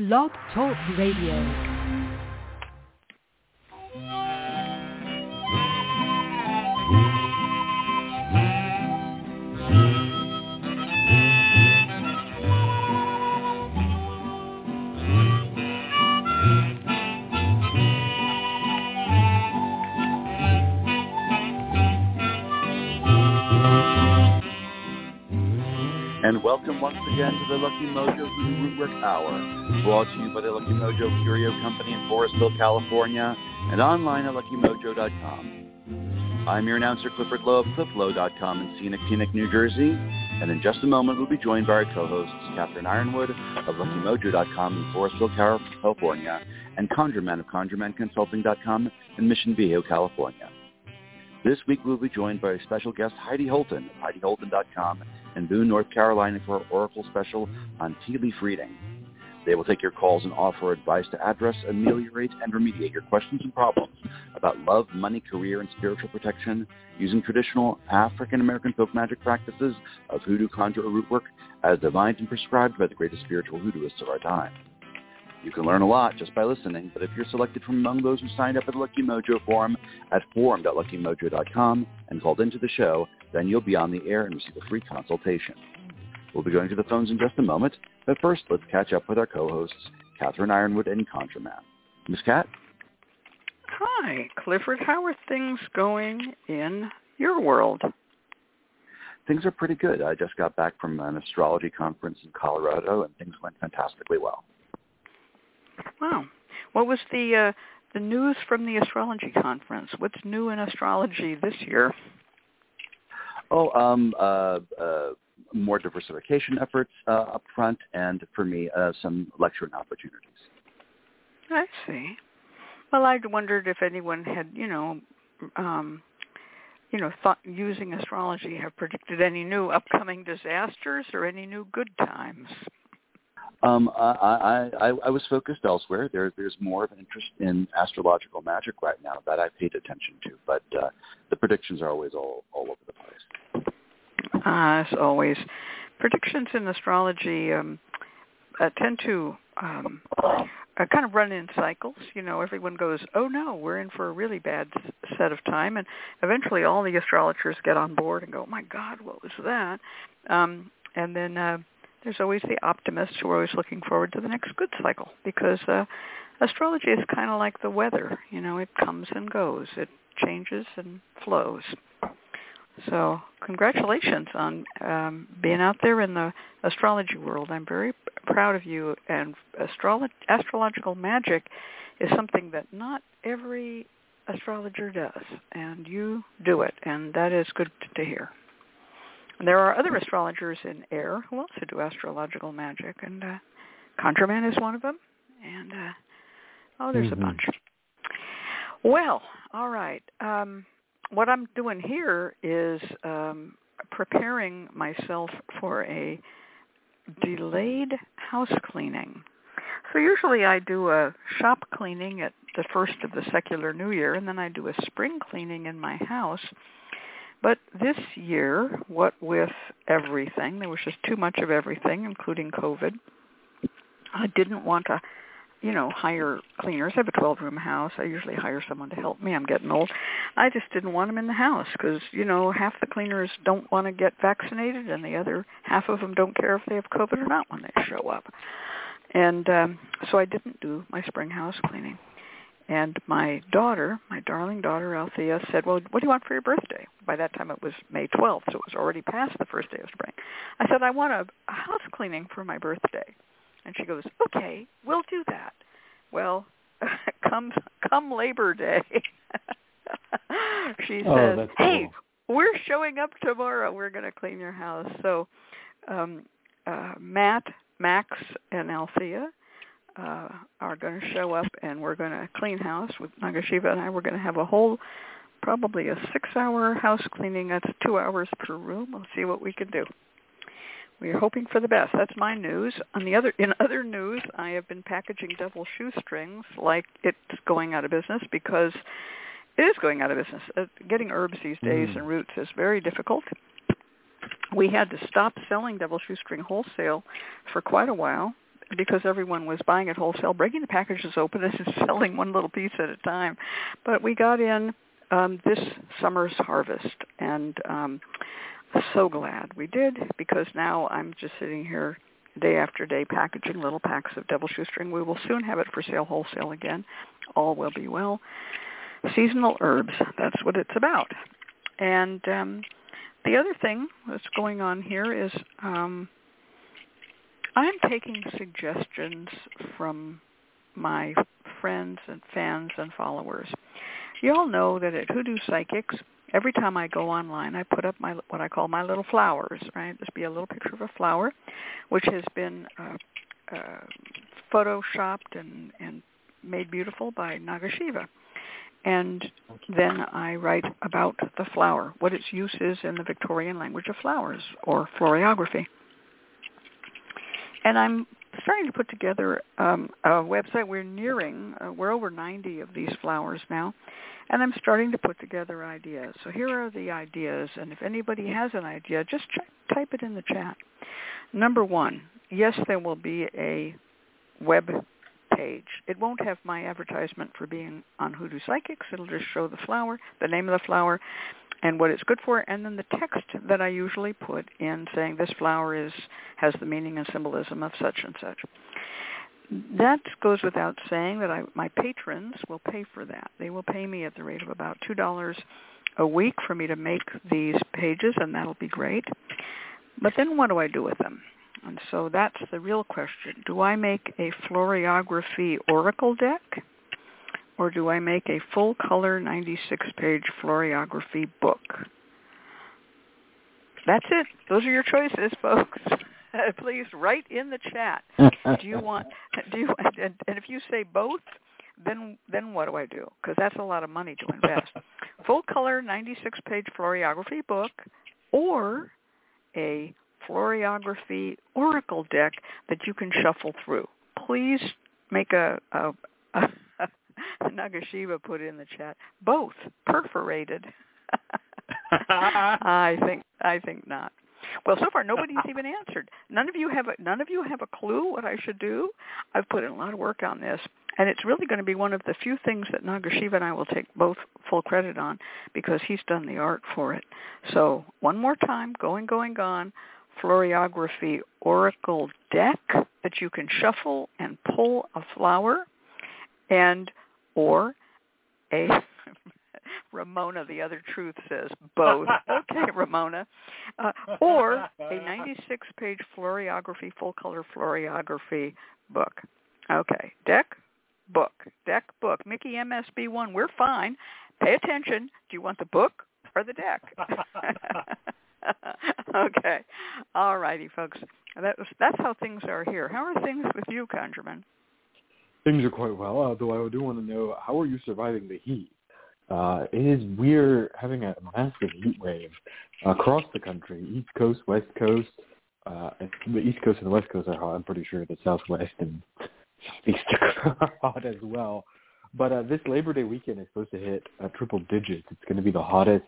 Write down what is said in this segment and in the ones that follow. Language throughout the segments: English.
Blog Talk Radio. Welcome once again to the Lucky Mojo Hoodoo Rootwork Hour, brought to you by the Lucky Mojo Curio Company in Forestville, California, and online at LuckyMojo.com. I'm your announcer, Clifford Lowe of CliffLowe.com in scenic Teaneck, New Jersey, and in just a moment we'll be joined by our co-hosts, Catherine Yronwode of LuckyMojo.com in Forestville, California, and ConjureMan of ConjureManConsulting.com in Mission Viejo, California. This week we'll be joined by a special guest, Heidi Holton of HeidiHolton.com in Boone, North Carolina for our Oracle special on tea leaf reading. They will take your calls and offer advice to address, ameliorate, and remediate your questions and problems about love, money, career, and spiritual protection using traditional African American folk magic practices of hoodoo, conjure, or root work as divined and prescribed by the greatest spiritual hoodooists of our time. You can learn a lot just by listening, but if you're selected from among those who signed up at the Lucky Mojo forum at forum.luckymojo.com and called into the show, then you'll be on the air and receive a free consultation. We'll be going to the phones in just a moment, but first let's catch up with our co-hosts, Catherine Yronwode and ConjureMan. Miss Cat? Hi, Clifford. How are things going in your world? Things are pretty good. I just got back from an astrology conference in Colorado, and things went fantastically well. Wow. What was the uh, the news from the astrology conference? What's new in astrology this year? Oh, um, uh, uh, more diversification efforts uh, up front, and for me, uh, some lecturing opportunities. I see. Well, I wondered if anyone had, you know, um, you know, thought using astrology have predicted any new upcoming disasters or any new good times. Um, I, I, I was focused elsewhere. There, there's more of an interest in astrological magic right now that I paid attention to, but uh, the predictions are always all, all over the place. Uh, as always, predictions in astrology um, uh, tend to um, uh, kind of run in cycles. You know, everyone goes, "Oh no, we're in for a really bad set of time," and eventually all the astrologers get on board and go, oh, "My God, what was that?" Um, and then uh, there's always the optimists who are always looking forward to the next good cycle because uh, astrology is kind of like the weather. You know, it comes and goes. It changes and flows. So congratulations on um, being out there in the astrology world. I'm very proud of you. And astrolo- astrological magic is something that not every astrologer does, and you do it, and that is good to hear. And there are other astrologers in AIRR who also do astrological magic, and uh, ConjureMan is one of them. And uh, oh, there's mm-hmm. a bunch. Well, all right. Um, what I'm doing here is um, preparing myself for a delayed house cleaning. So usually I do a shop cleaning at the first of the secular new year, and then I do a spring cleaning in my house but this year, what with everything, there was just too much of everything, including COVID. I didn't want to, you know, hire cleaners. I have a 12-room house. I usually hire someone to help me. I'm getting old. I just didn't want them in the house because, you know, half the cleaners don't want to get vaccinated and the other half of them don't care if they have COVID or not when they show up. And um, so I didn't do my spring house cleaning. And my daughter, my darling daughter Althea, said, well, what do you want for your birthday? By that time it was May 12th, so it was already past the first day of spring. I said, I want a, a house cleaning for my birthday. And she goes, okay, we'll do that. Well, come come Labor Day, she oh, says, cool. hey, we're showing up tomorrow. We're going to clean your house. So um, uh, Matt, Max, and Althea uh, are going to show up and we're going to clean house with Nagasiva and I. We're going to have a whole, probably a six-hour house cleaning. That's two hours per room. We'll see what we can do. We are hoping for the best. That's my news. On the other, in other news, I have been packaging devil shoestrings like it's going out of business because it is going out of business. Uh, getting herbs these days mm. and roots is very difficult. We had to stop selling devil shoestring wholesale for quite a while because everyone was buying it wholesale, breaking the packages open and selling one little piece at a time. But we got in um, this summer's harvest, and um, so glad we did because now I'm just sitting here day after day packaging little packs of devil shoestring. We will soon have it for sale wholesale again. All will be well. Seasonal herbs, that's what it's about. And um, the other thing that's going on here is um, I'm taking suggestions from my friends and fans and followers. You all know that at Hoodoo Psychics, every time I go online, I put up my what I call my little flowers. Right, this be a little picture of a flower, which has been uh, uh, photoshopped and and made beautiful by Nagasiva. And then I write about the flower, what its use is in the Victorian language of flowers or floriography. And I'm starting to put together um, a website. We're nearing, uh, we're over 90 of these flowers now, and I'm starting to put together ideas. So here are the ideas, and if anybody has an idea, just ch- type it in the chat. Number one, yes, there will be a web page. It won't have my advertisement for being on Hoodoo Psychics. It'll just show the flower, the name of the flower, and what it's good for, and then the text that I usually put in saying this flower is has the meaning and symbolism of such and such. That goes without saying that I, my patrons will pay for that. They will pay me at the rate of about two dollars a week for me to make these pages, and that'll be great. But then what do I do with them? And so that's the real question. Do I make a floriography oracle deck? Or do I make a full color 96 page floriography book? That's it. Those are your choices, folks. Please write in the chat. Do you want do you and, and if you say both, then then what do I do? Because that's a lot of money to invest. Full color 96 page floriography book or a floriography oracle deck that you can shuffle through. Please make a, a, a Nagasiva put in the chat. Both perforated. I think I think not. Well, so far nobody's even answered. None of you have a, none of you have a clue what I should do. I've put in a lot of work on this, and it's really going to be one of the few things that Nagasiva and I will take both full credit on because he's done the art for it. So one more time, going, going, gone floriography oracle deck that you can shuffle and pull a flower and or a Ramona, the other truth says both. okay, Ramona. Uh, or a 96-page floriography, full-color floriography book. Okay, deck, book, deck, book. Mickey MSB1, we're fine. Pay attention. Do you want the book or the deck? okay. All righty, folks. That was, that's how things are here. How are things with you, ConjureMan? Things are quite well, although I do want to know, how are you surviving the heat? Uh, it is we're having a massive heat wave across the country, East Coast, West Coast. Uh, the East Coast and the West Coast are hot. I'm pretty sure the Southwest and Southeast are hot as well. But uh, this Labor Day weekend is supposed to hit uh, triple digits. It's going to be the hottest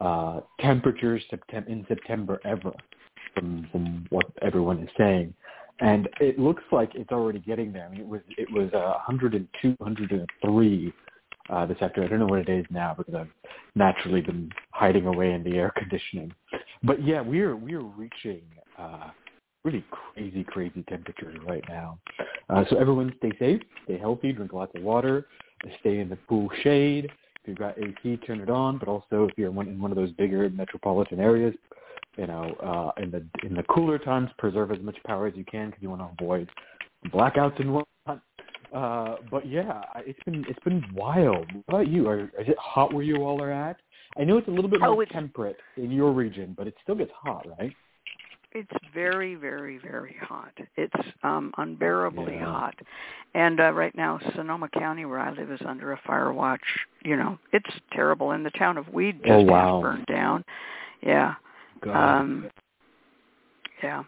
uh, temperatures in September ever, from, from what everyone is saying. And it looks like it's already getting there. I mean, it was it was uh, 102, 103 uh, this afternoon. I don't know what it is now because I've naturally been hiding away in the air conditioning. But yeah, we're we're reaching uh, really crazy, crazy temperatures right now. Uh, so everyone stay safe, stay healthy, drink lots of water, stay in the pool shade, if you've got AC, turn it on. But also, if you're in one, in one of those bigger metropolitan areas, you know, uh, in the in the cooler times, preserve as much power as you can because you want to avoid blackouts and whatnot. Uh, but yeah, it's been it's been wild. What about you? Are, is it hot where you all are at? I know it's a little bit more oh, temperate in your region, but it still gets hot, right? it's very, very, very hot. It's um unbearably yeah. hot. And uh, right now, Sonoma County, where I live, is under a fire watch. You know, it's terrible. And the town of Weed just oh, wow. burned down. Yeah. God. Um, yeah.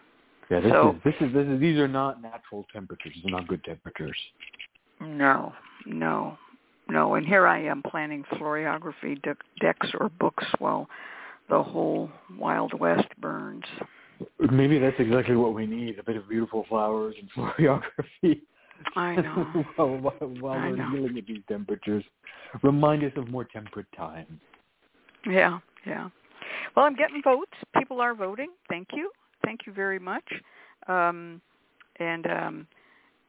Yeah. This so, is this is this is these are not natural temperatures. These are not good temperatures. No, no, no. And here I am planning floriography de- decks or books while the whole Wild West burns. Maybe that's exactly what we need, a bit of beautiful flowers and choreography. I know. while while, while I we're know. dealing at these temperatures. Remind us of more temperate times. Yeah, yeah. Well, I'm getting votes. People are voting. Thank you. Thank you very much. Um, and um,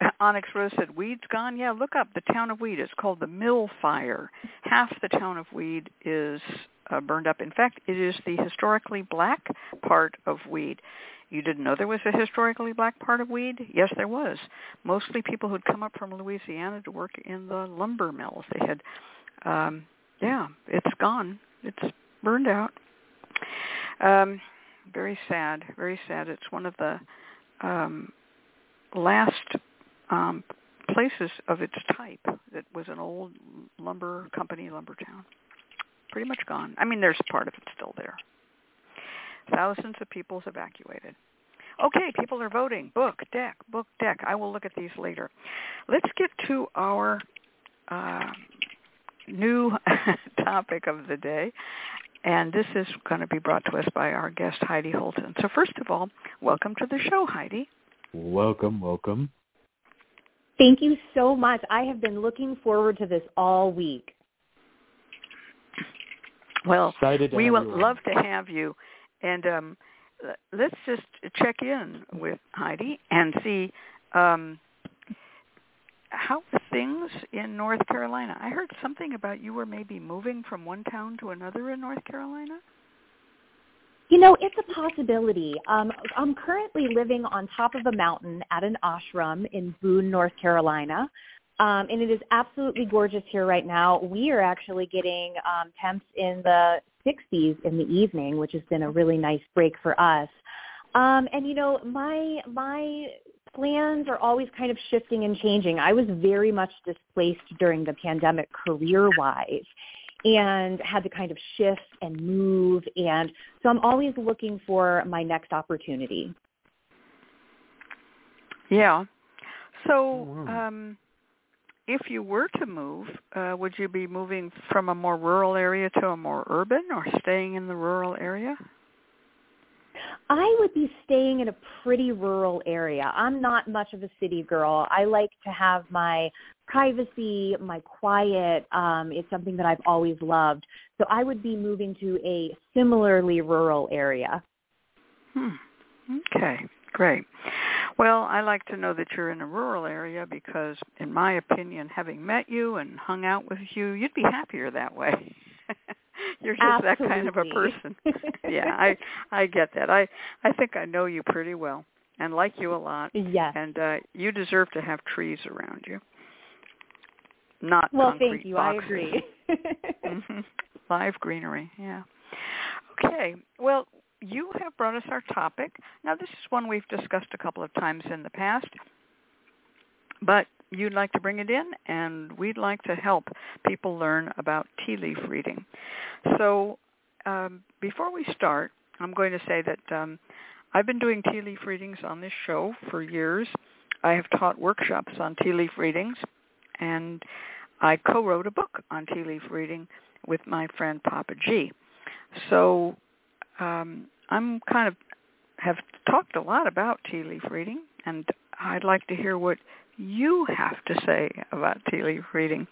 Onyx Rose said, Weed's gone? Yeah, look up the town of Weed. It's called the Mill Fire. Half the town of Weed is uh, burned up. In fact, it is the historically black part of Weed. You didn't know there was a historically black part of Weed? Yes, there was. Mostly people who'd come up from Louisiana to work in the lumber mills. They had, um, yeah, it's gone. It's burned out. Um, very sad, very sad. It's one of the um, last um, places of its type that was an old lumber company, lumber town. Pretty much gone. I mean, there's part of it still there. Thousands of people's evacuated. Okay, people are voting. Book, deck, book, deck. I will look at these later. Let's get to our uh, new topic of the day. And this is going to be brought to us by our guest, Heidi Holton. So first of all, welcome to the show, Heidi. Welcome, welcome. Thank you so much. I have been looking forward to this all week. Well, Excited we would you love to have you. And um, let's just check in with Heidi and see um, how are things in North Carolina. I heard something about you were maybe moving from one town to another in North Carolina. You know, it's a possibility. Um, I'm currently living on top of a mountain at an ashram in Boone, North Carolina. Um, and it is absolutely gorgeous here right now. We are actually getting um, temps in the 60s in the evening, which has been a really nice break for us. Um, and you know, my my plans are always kind of shifting and changing. I was very much displaced during the pandemic career-wise and had to kind of shift and move and so I'm always looking for my next opportunity. Yeah. So, Oh, wow. um, if you were to move, uh, would you be moving from a more rural area to a more urban, or staying in the rural area? I would be staying in a pretty rural area. I'm not much of a city girl. I like to have my privacy, my quiet. Um, it's something that I've always loved. So I would be moving to a similarly rural area. Hmm. Okay, great. Well, I like to know that you're in a rural area because, in my opinion, having met you and hung out with you, you'd be happier that way. you're just that kind of a person. yeah, I I get that. I I think I know you pretty well and like you a lot. Yes. And uh you deserve to have trees around you. Not Well, concrete thank you. boxes. I agree. hmm Live greenery, yeah. Okay, well, you have brought us our topic. Now, this is one we've discussed a couple of times in the past, but you'd like to bring it in, and we'd like to help people learn about tea leaf reading. So, um, before we start, I'm going to say that um, I've been doing tea leaf readings on this show for years. I have taught workshops on tea leaf readings, and I co-wrote a book on tea leaf reading with my friend Papa G. So um, I'm kind of have talked a lot about tea leaf reading, and I'd like to hear what you have to say about tea leaf reading.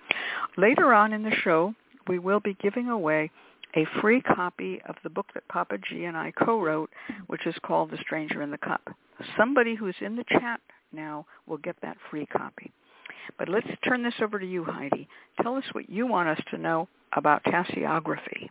Later on in the show, we will be giving away a free copy of the book that Papa G and I co-wrote, which is called The Stranger in the Cup. Somebody who's in the chat now will get that free copy. But let's turn this over to you, Heidi. Tell us what you want us to know about tasseography.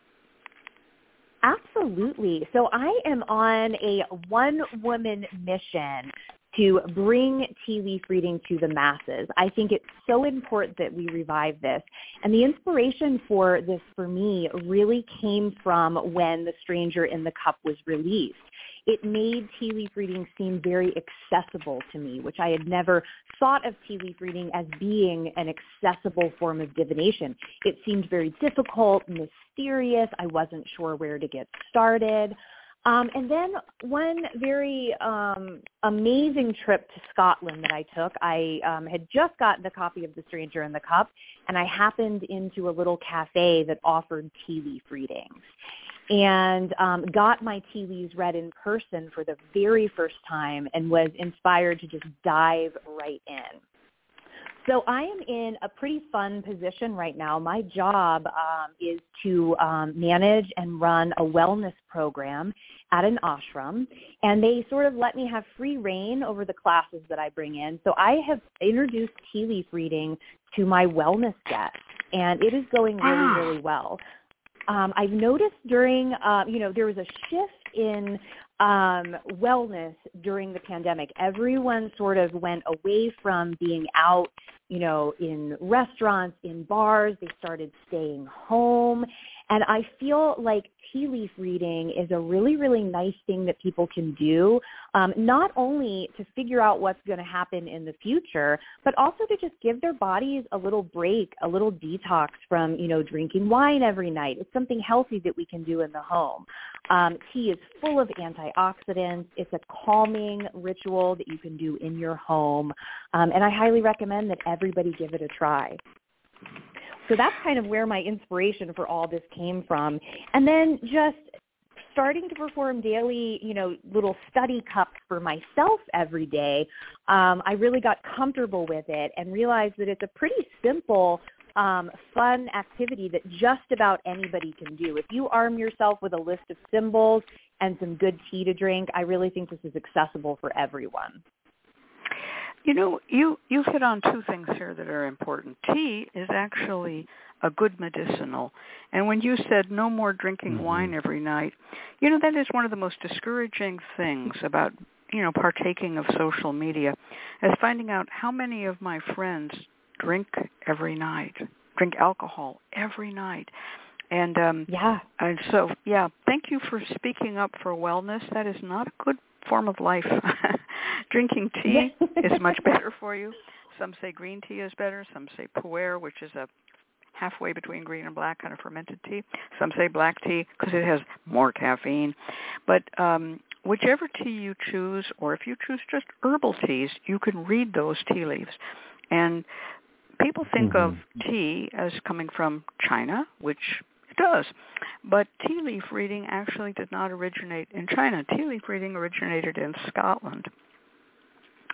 Absolutely. So I am on a one-woman mission to bring tea leaf reading to the masses. I think it's so important that we revive this. And the inspiration for this for me really came from when The Stranger in the Cup was released. It made tea leaf reading seem very accessible to me, which I had never thought of tea leaf reading as being an accessible form of divination. It seemed very difficult, mysterious. I wasn't sure where to get started. Um, and then one very um, amazing trip to Scotland that I took, I um, had just gotten a copy of The Stranger in the Cup, and I happened into a little cafe that offered tea leaf readings. and um, got my tea leaves read in person for the very first time and was inspired to just dive right in. So I am in a pretty fun position right now. My job um, is to um, manage and run a wellness program at an ashram, and they sort of let me have free reign over the classes that I bring in. So I have introduced tea leaf reading to my wellness guests, and it is going really, really well. Um, I've noticed during, uh, you know, there was a shift in um, wellness during the pandemic. Everyone sort of went away from being out, you know, in restaurants, in bars. They started staying home. And I feel like tea leaf reading is a really, really nice thing that people can do, um, not only to figure out what's going to happen in the future, but also to just give their bodies a little break, a little detox from, you know, drinking wine every night. It's something healthy that we can do in the home. Um, tea is full of antioxidants. It's a calming ritual that you can do in your home. Um, and I highly recommend that everybody give it a try. So that's kind of where my inspiration for all this came from. And then just starting to perform daily, you know, little study cups for myself every day, um, I really got comfortable with it and realized that it's a pretty simple, um, fun activity that just about anybody can do. If you arm yourself with a list of symbols and some good tea to drink, I really think this is accessible for everyone. You know, you you hit on two things here that are important. Tea is actually a good medicinal. And when you said no more drinking mm-hmm. wine every night, you know that is one of the most discouraging things about, you know, partaking of social media is finding out how many of my friends drink every night, drink alcohol every night. And um yeah. And so yeah, thank you for speaking up for wellness. That is not a good form of life. Drinking tea is much better for you. Some say green tea is better. Some say pu'er, which is a halfway between green and black kind of fermented tea. Some say black tea because it has more caffeine. But um, whichever tea you choose, or if you choose just herbal teas, you can read those tea leaves. And people think mm-hmm. of tea as coming from China, which it does. But tea leaf reading actually did not originate in China. Tea leaf reading originated in Scotland.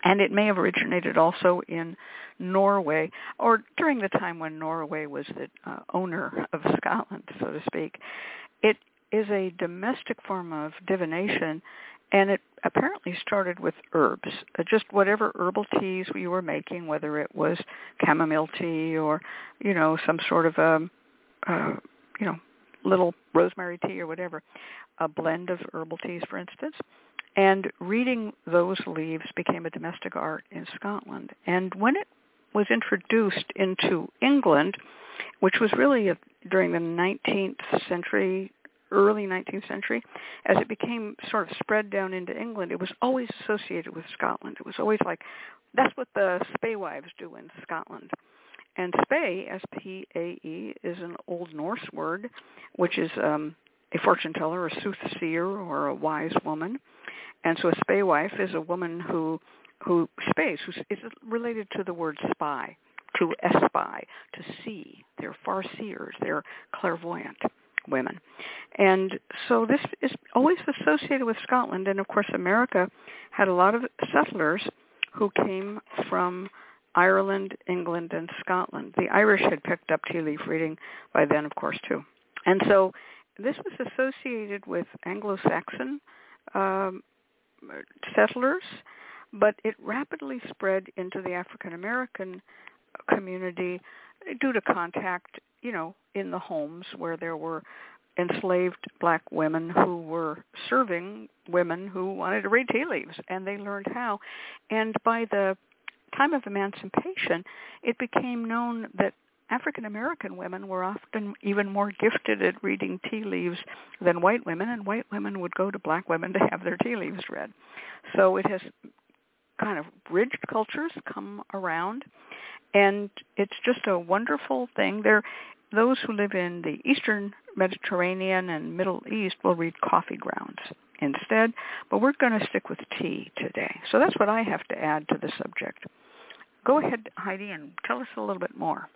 And it may have originated also in Norway, or during the time when Norway was the uh, owner of Scotland, so to speak. It is a domestic form of divination, and it apparently started with herbs. Uh, just whatever herbal teas you were making, whether it was chamomile tea or, you know, some sort of a, um, uh, you know, little rosemary tea or whatever, a blend of herbal teas, for instance. And reading those leaves became a domestic art in Scotland. And when it was introduced into England, which was really a, during the 19th century, early 19th century, as it became sort of spread down into England, it was always associated with Scotland. It was always like, that's what the spaewives do in Scotland. And spae, S-P-A-E, is an Old Norse word, which is um, a fortune teller, a soothsayer, or a wise woman. And so a spae wife is a woman who who spaes, who is related to the word spy, to espy, to see. They're far seers. They're clairvoyant women. And so this is always associated with Scotland. And of course, America had a lot of settlers who came from Ireland, England, and Scotland. The Irish had picked up tea leaf reading by then, of course, too. And so this was associated with Anglo-Saxon um, settlers, but it rapidly spread into the African American community due to contact, you know, in the homes where there were enslaved black women who were serving women who wanted to read tea leaves and they learned how. And by the time of emancipation it became known that African American women were often even more gifted at reading tea leaves than white women, and white women would go to black women to have their tea leaves read. So it has kind of bridged cultures come around, and it's just a wonderful thing. There, those who live in the Eastern Mediterranean and Middle East will read coffee grounds instead, but we're going to stick with tea today. So that's what I have to add to the subject. Go ahead, Heidi, and tell us a little bit more.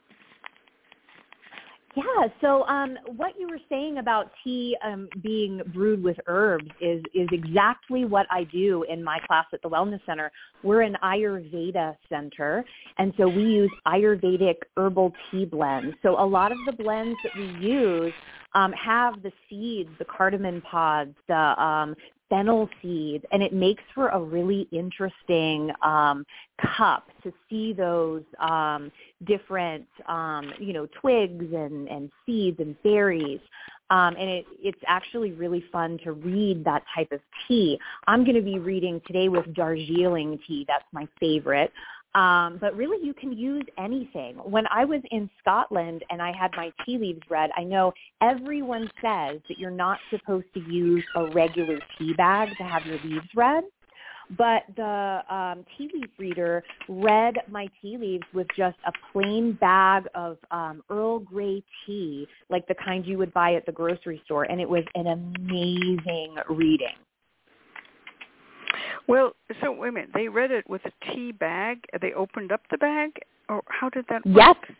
Yeah. So um, what you were saying about tea um, being brewed with herbs is is exactly what I do in my class at the Wellness Center. We're an Ayurveda center, and so we use Ayurvedic herbal tea blends. So a lot of the blends that we use um, have the seeds, the cardamom pods, the um, fennel seeds, and it makes for a really interesting um, cup to see those um, different, um, you know, twigs and, and seeds and berries. Um, and it, it's actually really fun to read that type of tea. I'm going to be reading today with Darjeeling tea. That's my favorite. Um, but really, you can use anything. When I was in Scotland and I had my tea leaves read, I know everyone says that you're not supposed to use a regular tea bag to have your leaves read. But the um, tea leaf reader read my tea leaves with just a plain bag of um, Earl Grey tea, like the kind you would buy at the grocery store, and it was an amazing reading. Well, so wait a minute. They read it with a tea bag. They opened up the bag, or how did that work? Yes.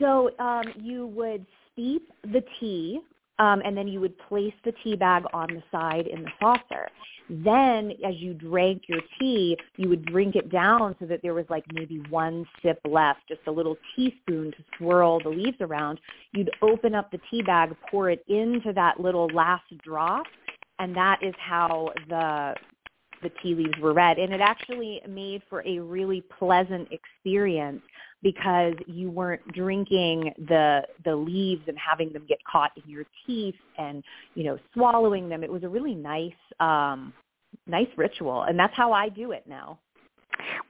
So um, you would steep the tea, um, and then you would place the tea bag on the side in the saucer. Then, as you drank your tea, you would drink it down so that there was like maybe one sip left, just a little teaspoon to swirl the leaves around. You'd open up the tea bag, pour it into that little last drop, and that is how the the tea leaves were read. And it actually made for a really pleasant experience because you weren't drinking the the leaves and having them get caught in your teeth and you know swallowing them. It was a really nice um, nice ritual, and that's how I do it now.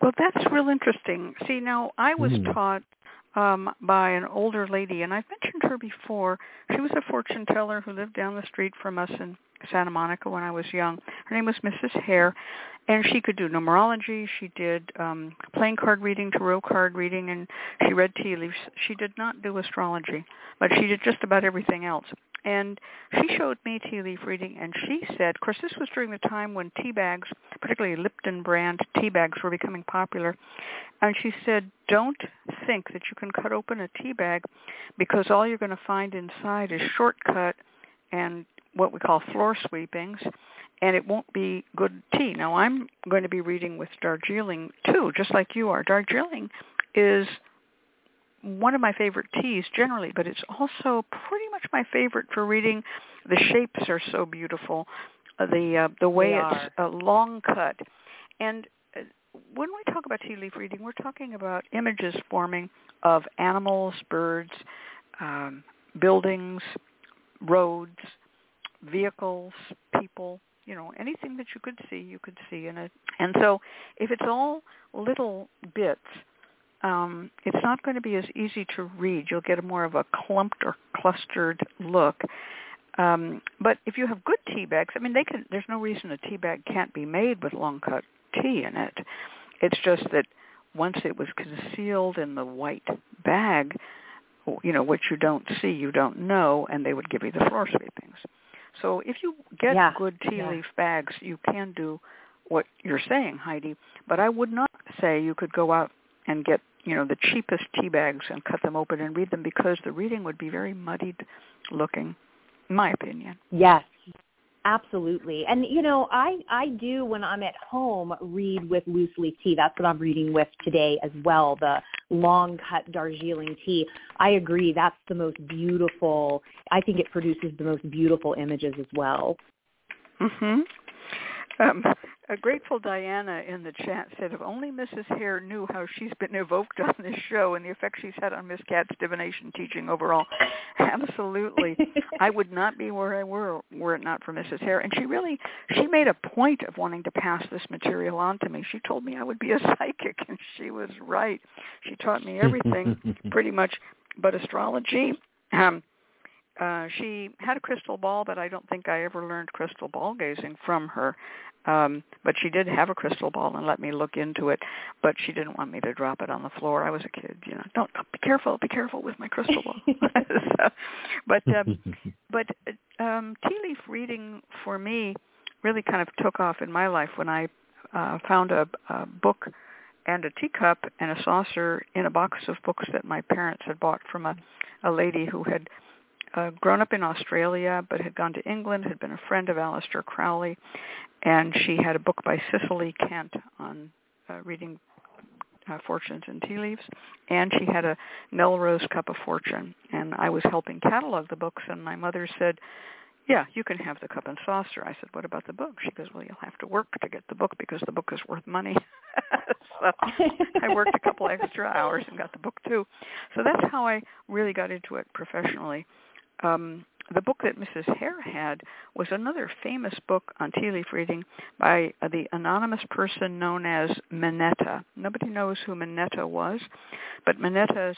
Well, that's real interesting. See, now I was Mm. taught um by an older lady and I've mentioned her before. She was a fortune teller who lived down the street from us in Santa Monica when I was young. Her name was Mrs. Hare and she could do numerology, she did um playing card reading, tarot card reading and she read tea leaves. She did not do astrology, but she did just about everything else. And she showed me tea leaf reading and she said, of course this was during the time when tea bags, particularly Lipton brand tea bags were becoming popular. And she said, don't think that you can cut open a tea bag because all you're going to find inside is shortcut and what we call floor sweepings and it won't be good tea. Now I'm going to be reading with Darjeeling too, just like you are. Darjeeling is one of my favorite teas generally, but it's also pretty much my favorite for reading. The shapes are so beautiful, uh, the uh, the way it's a long cut, and uh, when we talk about tea leaf reading, we're talking about images forming of animals, birds, um, buildings, roads, vehicles, people. You know, anything that you could see, you could see in it. And so, if it's all little bits um, it's not going to be as easy to read. You'll get a more of a clumped or clustered look. Um, but if you have good tea bags, I mean, they can. There's no reason a tea bag can't be made with long cut tea in it. It's just that once it was concealed in the white bag, you know, what you don't see, you don't know, and they would give you the floor sweepings. So if you get Yeah, good tea yeah. leaf bags, you can do what you're saying, Heidi. But I would not say you could go out and get you know the cheapest tea bags and cut them open and read them because the reading would be very muddied looking in my opinion Yes, absolutely. And you know, I I do when I'm at home read with loose leaf tea. That's what I'm reading with today as well. The long cut Darjeeling tea. I agree. That's the most beautiful. I think it produces the most beautiful images as well. mhm um a grateful Diana in the chat said, if only Mrs. Hare knew how she's been evoked on this show and the effect she's had on Miss Cat's divination teaching overall. Absolutely. I would not be where I were were it not for Mrs. Hare. And she really, she made a point of wanting to pass this material on to me. She told me I would be a psychic, and she was right. She taught me everything pretty much but astrology. Um, uh, she had a crystal ball, but I don't think I ever learned crystal ball gazing from her. Um, but she did have a crystal ball and let me look into it. But she didn't want me to drop it on the floor. I was a kid, you know. Don't, be careful, be careful with my crystal ball. so, but um, but um, tea leaf reading for me really kind of took off in my life when I uh, found a, a book and a teacup and a saucer in a box of books that my parents had bought from a, a lady who had uh, grown up in Australia but had gone to England, had been a friend of Aleister Crowley, and she had a book by Cicely Kent on uh, reading uh, fortunes and tea leaves, and she had a Melrose Cup of Fortune. And I was helping catalog the books, and my mother said, yeah, you can have the cup and saucer. I said, what about the book? She goes, well, you'll have to work to get the book because the book is worth money. so I worked a couple extra hours and got the book too. So that's how I really got into it professionally. Um, the book that Mrs. Hare had was another famous book on tea leaf reading by the anonymous person known as Minetta. Nobody knows who Minetta was, but Minetta's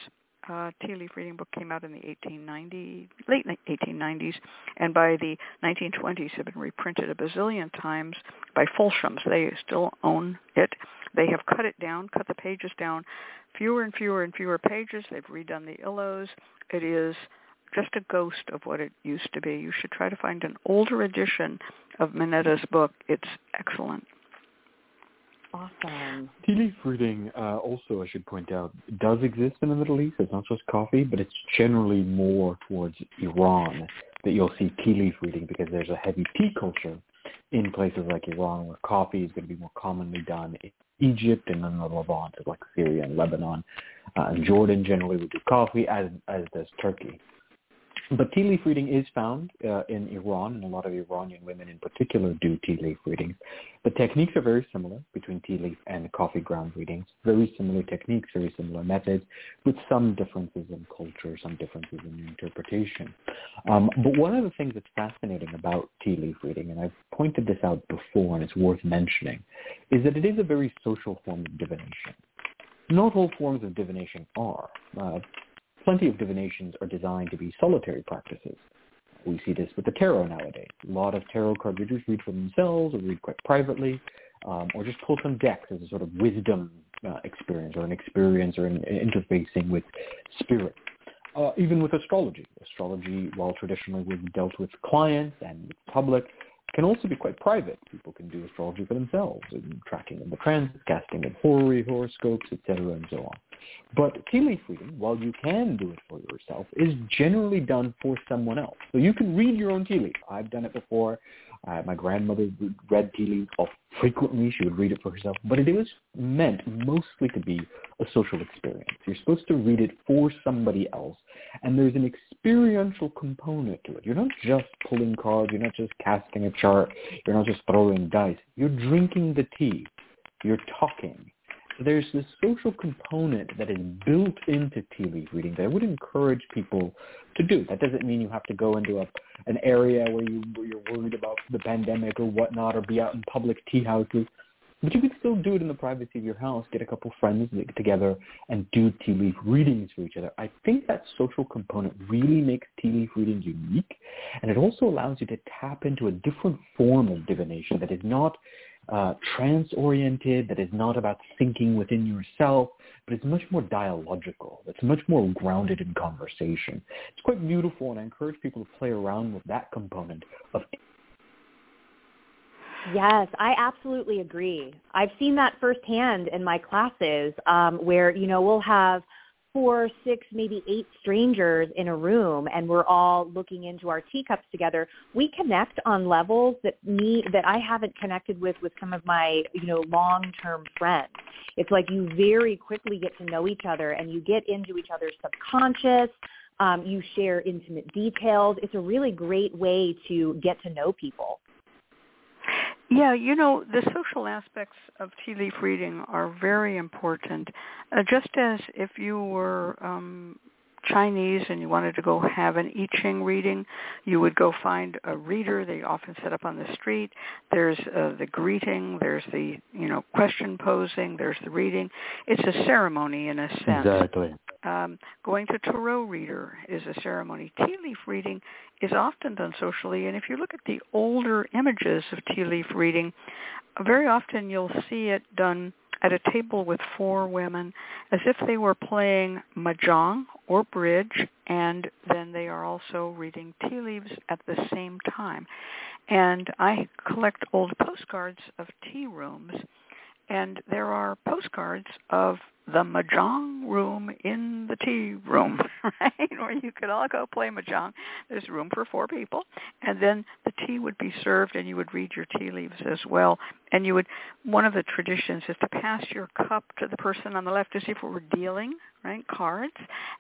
uh, tea leaf reading book came out in the 1890s, late 1890s, and by the 1920s had been reprinted a bazillion times by Foulshams. They still own it. They have cut it down, cut the pages down, fewer and fewer and fewer pages. They've redone the illos. It is just a ghost of what it used to be. You should try to find an older edition of Minetta's book. It's excellent. Awesome. Tea leaf reading, uh, also, I should point out, does exist in the Middle East. It's not just coffee, but it's generally more towards Iran that you'll see tea leaf reading because there's a heavy tea culture in places like Iran where coffee is going to be more commonly done in Egypt and then the Levant, like Syria and Lebanon. Uh, and Jordan generally would do coffee, as, as does Turkey. But tea leaf reading is found uh, in Iran, and a lot of Iranian women in particular do tea leaf readings. The techniques are very similar between tea leaf and coffee ground readings. Very similar techniques, very similar methods, with some differences in culture, some differences in interpretation. Um, but one of the things that's fascinating about tea leaf reading, and I've pointed this out before and it's worth mentioning, is that it is a very social form of divination. Not all forms of divination are. Uh, plenty of divinations are designed to be solitary practices. We see this with the tarot nowadays. A lot of tarot card readers read for themselves or read quite privately, um, or just pull some decks as a sort of wisdom uh, experience or an experience or an, interfacing with spirit. Uh, even with astrology. Astrology, while traditionally was dealt with clients and with public, can also be quite private. People can do astrology for themselves, and tracking of the transits, casting of horoscopes, etc., and so on. But tea leaf reading, while you can do it for yourself, is generally done for someone else. So you can read your own tea leaf. I've done it before. Uh, my grandmother read tea leaves frequently. She would read it for herself. But it was meant mostly to be a social experience. You're supposed to read it for somebody else. And there's an experiential component to it. You're not just pulling cards. You're not just casting a chart. You're not just throwing dice. You're drinking the tea. You're talking there's this social component that is built into tea leaf reading that I would encourage people to do. That doesn't mean you have to go into a, an area where, you, where you're worried about the pandemic or whatnot or be out in public tea houses. But you can still do it in the privacy of your house, get a couple friends together and do tea leaf readings for each other. I think that social component really makes tea leaf reading unique, and it also allows you to tap into a different form of divination that is not uh, trance-oriented, that is not about thinking within yourself, but it's much more dialogical. It's much more grounded in conversation. It's quite beautiful, and I encourage people to play around with that component of Yes, I absolutely agree. I've seen that firsthand in my classes um, where, you know, we'll have – four, six, maybe eight strangers in a room and we're all looking into our teacups together, we connect on levels that me that I haven't connected with with some of my, you know, long-term friends. It's like you very quickly get to know each other and you get into each other's subconscious. Um, you share intimate details. It's a really great way to get to know people. Yeah, you know, the social aspects of tea leaf reading are very important. Uh, just as if you were um, Chinese and you wanted to go have an I Ching reading, you would go find a reader. They often set up on the street. There's uh, the greeting. There's the you know question posing. There's the reading. It's a ceremony in a sense. Exactly. Um, going to tarot reader is a ceremony. Tea leaf reading is often done socially, and if you look at the older images of tea leaf reading, very often you'll see it done at a table with four women as if they were playing mahjong or bridge and then they are also reading tea leaves at the same time. And I collect old postcards of tea rooms and there are postcards of the mahjong room in the tea room, right? Where you could all go play mahjong. There's room for four people, and then the tea would be served, and you would read your tea leaves as well. And you would. One of the traditions is to pass your cup to the person on the left, to see if we were dealing, right? Cards,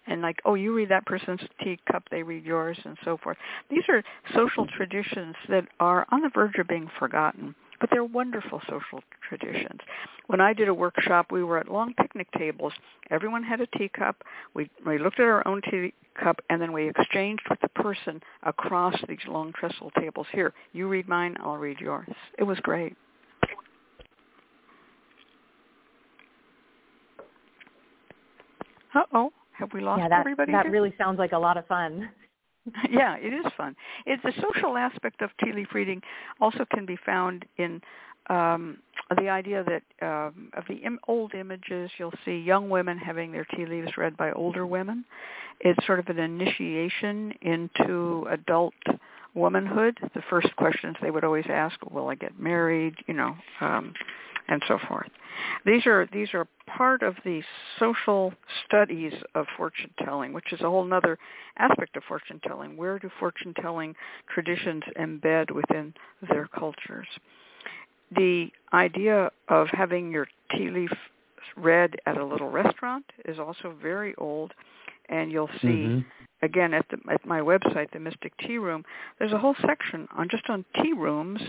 and like, oh, you read that person's tea cup, they read yours, and so forth. These are social traditions that are on the verge of being forgotten but they're wonderful social traditions. When I did a workshop, we were at long picnic tables. Everyone had a teacup. We we looked at our own teacup, and then we exchanged with the person across these long trestle tables. Here, you read mine, I'll read yours. It was great. Uh oh, have we lost yeah, that, everybody? That here? really sounds like a lot of fun. yeah, it is fun. It's the social aspect of tea leaf reading also can be found in um, the idea that um, of the Im- old images, you'll see young women having their tea leaves read by older women. It's sort of an initiation into adult womanhood. The first questions they would always ask, "Will I get married?" You know, um, and so forth. These are these are part of the social studies of fortune telling, which is a whole other aspect of fortune telling. Where do fortune telling traditions embed within their cultures? The idea of having your tea leaf read at a little restaurant is also very old, and you'll see Mm-hmm. again at the at my website, the Mystic Tea Room. There's a whole section on just on tea rooms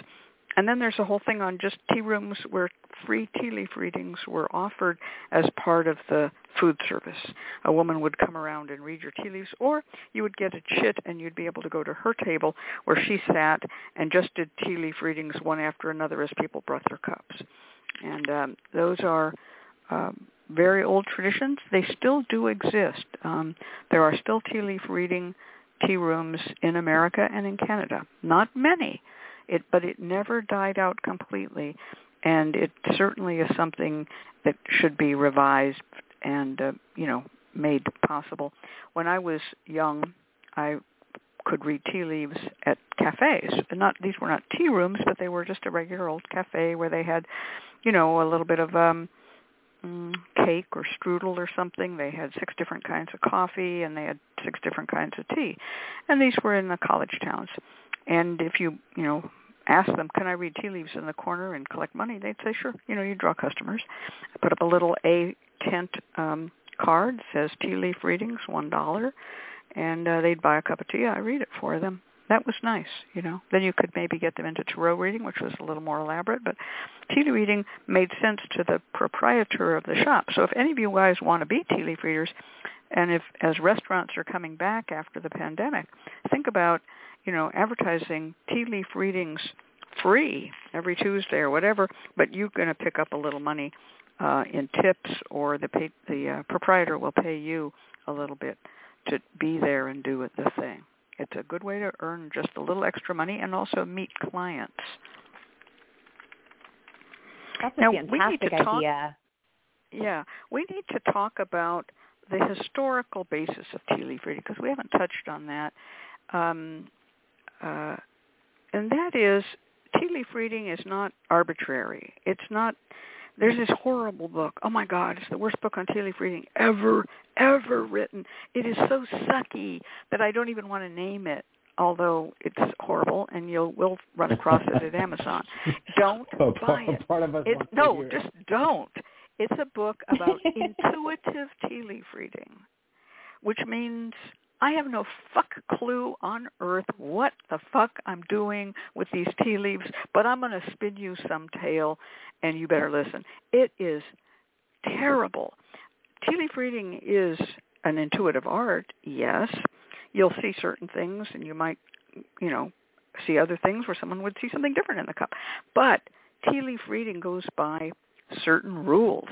and then there's a whole thing on just tea rooms where free tea leaf readings were offered as part of the food service. A woman would come around and read your tea leaves, or you would get a chit and you'd be able to go to her table where she sat and just did tea leaf readings one after another as people brought their cups. And um, those are um, very old traditions. They still do exist. Um, there are still tea leaf reading tea rooms in America and in Canada. Not many it, but it never died out completely, and it certainly is something that should be revised and uh, you know made possible. When I was young, I could read tea leaves at cafes. Not these were not tea rooms, but they were just a regular old cafe where they had, you know, a little bit of um mm, cake or strudel or something. They had six different kinds of coffee and they had six different kinds of tea. And these were in the college towns. And if you, you know, ask them, can I read tea leaves in the corner and collect money? They'd say, sure. You know, you draw customers. I put up a little A tent um, card, says tea leaf readings, one dollar, and uh, they'd buy a cup of tea. I read it for them. That was nice, you know. Then you could maybe get them into tarot reading, which was a little more elaborate, but tea reading made sense to the proprietor of the shop. So if any of you guys want to be tea leaf readers, and if as restaurants are coming back after the pandemic, think about you know, advertising tea leaf readings free every Tuesday or whatever, but you're going to pick up a little money uh, in tips, or the pay, the uh, proprietor will pay you a little bit to be there and do it the thing. It's a good way to earn just a little extra money and also meet clients. That's a now, fantastic we need to talk, idea. Yeah, we need to talk about the historical basis of tea leaf reading because we haven't touched on that. Um, uh, and that is tea leaf reading is not arbitrary. It's not. There's this horrible book. Oh my God, it's the worst book on tea leaf reading ever, ever written. It is so sucky that I don't even want to name it. Although it's horrible, and you will run across it at Amazon. Don't Oh, buy it. part of us It, no, it. just don't. It's a book about intuitive tea leaf reading, which means I have no fuck clue on earth what the fuck I'm doing with these tea leaves, but I'm going to spin you some tale and you better listen. It is terrible. Tea leaf reading is an intuitive art, yes. You'll see certain things and you might, you know, see other things where someone would see something different in the cup. But tea leaf reading goes by certain rules.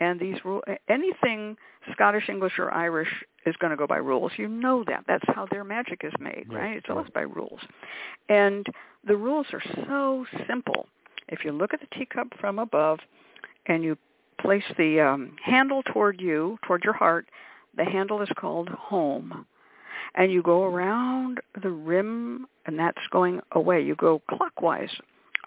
And these rules, anything Scottish, English, or Irish is going to go by rules. You know that. That's how their magic is made, Yes, right? It's right. always by rules. And the rules are so simple. If you look at the teacup from above and you place the um, handle toward you, toward your heart, the handle is called home. And you go around the rim, and that's going away. You go clockwise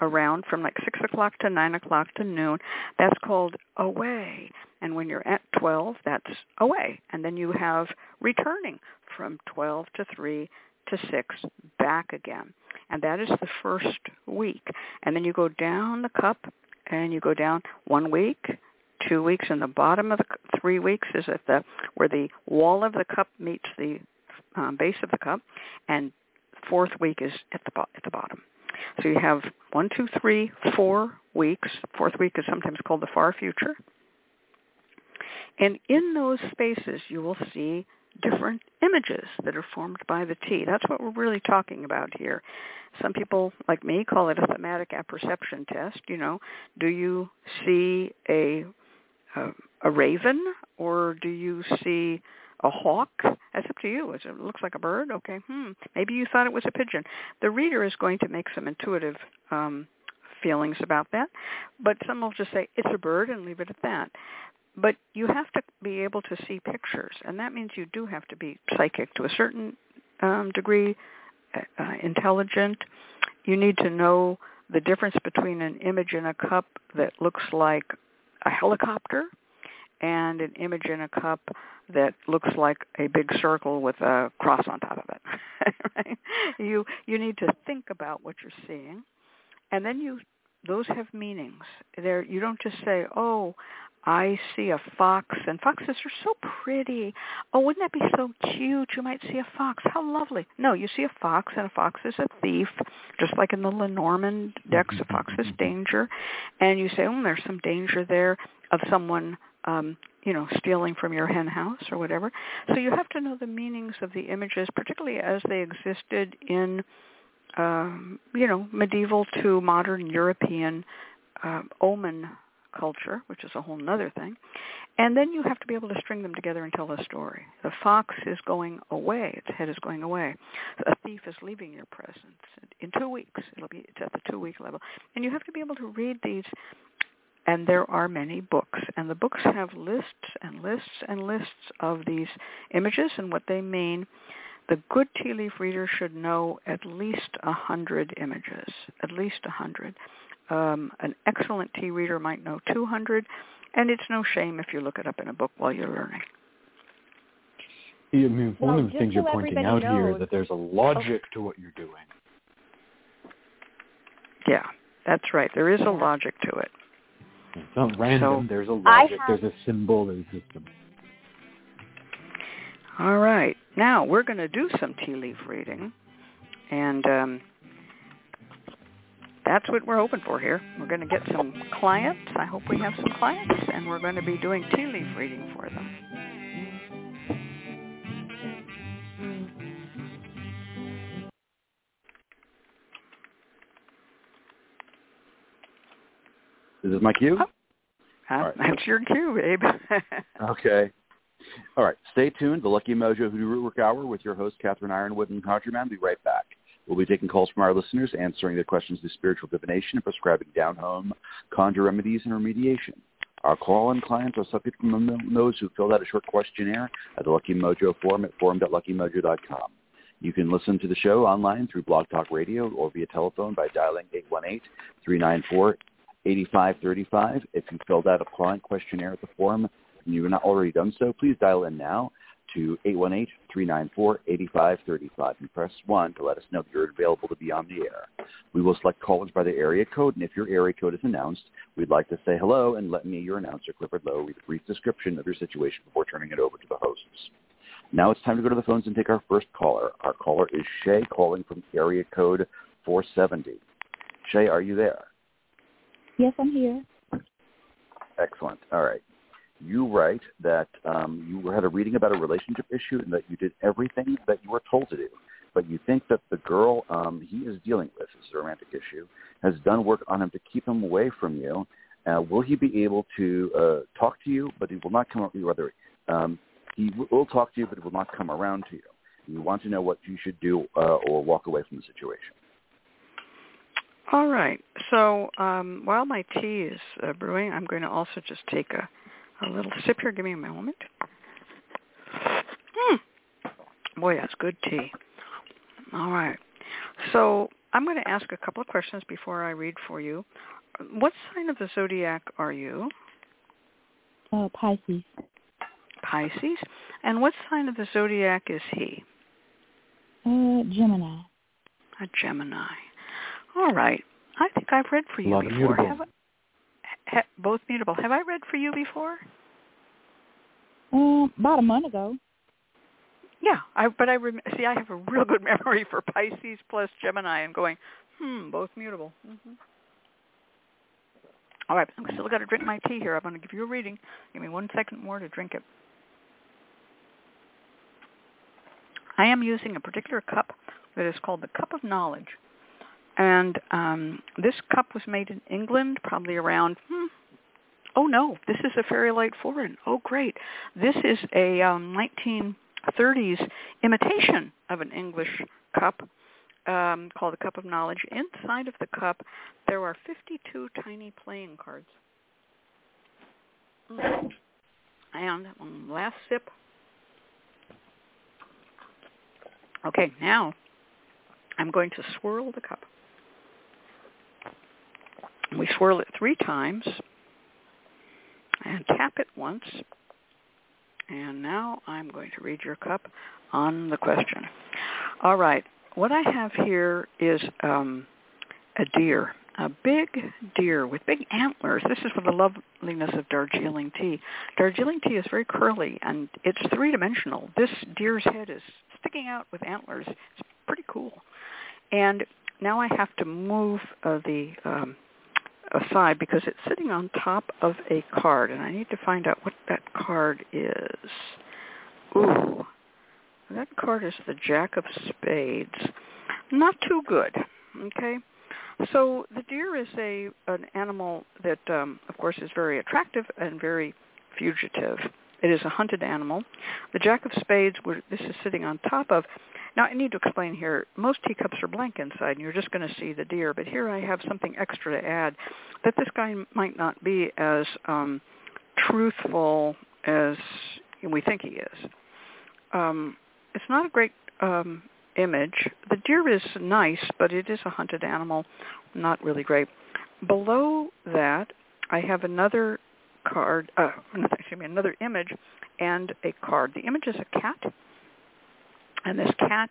around from like 6 o'clock to 9 o'clock to noon. That's called away. And when you're at 12, that's away. And then you have returning from 12 to 3 to 6 back again. And that is the first week. And then you go down the cup and you go down one week, two weeks, and the bottom of the three weeks is at the where the wall of the cup meets the um, base of the cup, and fourth week is at the bo- at the bottom. So you have one, two, three, four weeks. Fourth week is sometimes called the far future. And in those spaces, you will see different images that are formed by the tea. That's what we're really talking about here. Some people, like me, call it a thematic apperception test. You know, do you see a a, a raven or do you see a hawk? That's up to you. It looks like a bird. Okay, hmm. Maybe you thought it was a pigeon. The reader is going to make some intuitive um, feelings about that, but some will just say it's a bird and leave it at that. But you have to be able to see pictures, and that means you do have to be psychic to a certain um, degree, uh, intelligent. You need to know the difference between an image in a cup that looks like a helicopter and an image in a cup that looks like a big circle with a cross on top of it. right? You you need to think about what you're seeing, and then you those have meanings. There you don't just say, "Oh, I see a fox, and foxes are so pretty. Oh, wouldn't that be so cute? You might see a fox. How lovely. No, you see a fox, and a fox is a thief, just like in the Lenormand decks, a fox is danger. And you say, oh, there's some danger there of someone, um, you know, stealing from your hen house or whatever. So you have to know the meanings of the images, particularly as they existed in, um, you know, medieval to modern European uh, omen culture, which is a whole other thing. And then you have to be able to string them together and tell a story. The fox is going away; its head is going away. A thief is leaving your presence in two weeks. It'll be it's at the two-week level, and you have to be able to read these. And there are many books, and the books have lists and lists and lists of these images and what they mean. The good tea leaf reader should know at least a hundred images, at least a hundred um, an excellent tea reader might know 200, and it's no shame if you look it up in a book while you're learning. I mean, one well, of the things you're pointing out knows, here is that there's a logic to what you're doing. Yeah, that's right. There is a logic to it. It's not random. So, there's a logic. Have... There's a symbol. There's a system. All right. Now we're going to do some tea leaf reading, and um, that's what we're hoping for here. We're going to get some clients. I hope we have some clients, and we're going to be doing tea leaf reading for them. Is my cue? Oh, right. That's your cue, babe. okay. All right. Stay tuned. The Lucky Mojo Hoodoo Rootwork Hour with your host, Catherine Yronwode and ConjureMan. Be right back. We'll be taking calls from our listeners, answering their questions to spiritual divination and prescribing down-home conjure remedies and remediation. Our call-in clients are subject from those who filled out a short questionnaire at the Lucky Mojo forum at forum.luckymojo.com. You can listen to the show online through Blog Talk Radio or via telephone by dialing 818-394-8535. If you filled out a client questionnaire at the forum and you have not already done so, please dial in now to 818-394-8535 and press 1 to let us know that you're available to be on the air. We will select callers by the area code, and if your area code is announced, we'd like to say hello and let me, your announcer, Clifford Lowe, read a brief description of your situation before turning it over to the hosts. Now it's time to go to the phones and take our first caller. Our caller is Shay calling from area code 470. Shay, are you there? Yes, I'm here. Excellent. All right you write that um, you had a reading about a relationship issue and that you did everything that you were told to do. But you think that the girl um, he is dealing with, this is a romantic issue, has done work on him to keep him away from you. Uh, will he be able to uh, talk to you, but he will not come, rather, um, he will talk to you, but he will not come around to you. You want to know what you should do uh, or walk away from the situation. All right. So um, while my tea is uh, brewing, I'm going to also just take a a little sip here. Give me a moment. Hmm. Boy, that's good tea. All right. So I'm going to ask a couple of questions before I read for you. What sign of the zodiac are you? Uh, Pisces. Pisces. And what sign of the zodiac is he? Uh, Gemini. A Gemini. All right. I think I've read for you Love before. mutable. Have I, ha, both mutable. Have I read for you before? Um, about a month ago. Yeah, I but I rem- see. I have a real good memory for Pisces plus Gemini, and going, hmm, both mutable. hmm All right, I'm still got to drink my tea here. I'm going to give you a reading. Give me one second more to drink it. I am using a particular cup that is called the Cup of Knowledge, and um, this cup was made in England, probably around. Hmm, oh no, this is a Fairy Light Foreign. Oh great, this is a um, 1930s imitation of an English cup um, called the Cup of Knowledge. Inside of the cup, there are 52 tiny playing cards. And last sip. Okay, now I'm going to swirl the cup. We swirl it three times and tap it once. And now I'm going to read your cup on the question. All right. What I have here is um, a deer, a big deer with big antlers. This is for the loveliness of Darjeeling tea. Darjeeling tea is very curly and it's three-dimensional. This deer's head is sticking out with antlers. It's pretty cool. And now I have to move uh, the um, aside because it's sitting on top of a card, and I need to find out what that card is. Ooh, that card is the Jack of Spades. Not too good. Okay. So the deer is a an animal that, um, of course, is very attractive and very fugitive. It is a hunted animal. The Jack of Spades, this is sitting on top of. Now, I need to explain here, most teacups are blank inside, and you're just going to see the deer. But here I have something extra to add, that this guy might not be as um, truthful as we think he is. Um, it's not a great um, image. The deer is nice, but it is a hunted animal, not really great. Below that, I have another card, uh, excuse me, another image and a card. The image is a cat, and this cat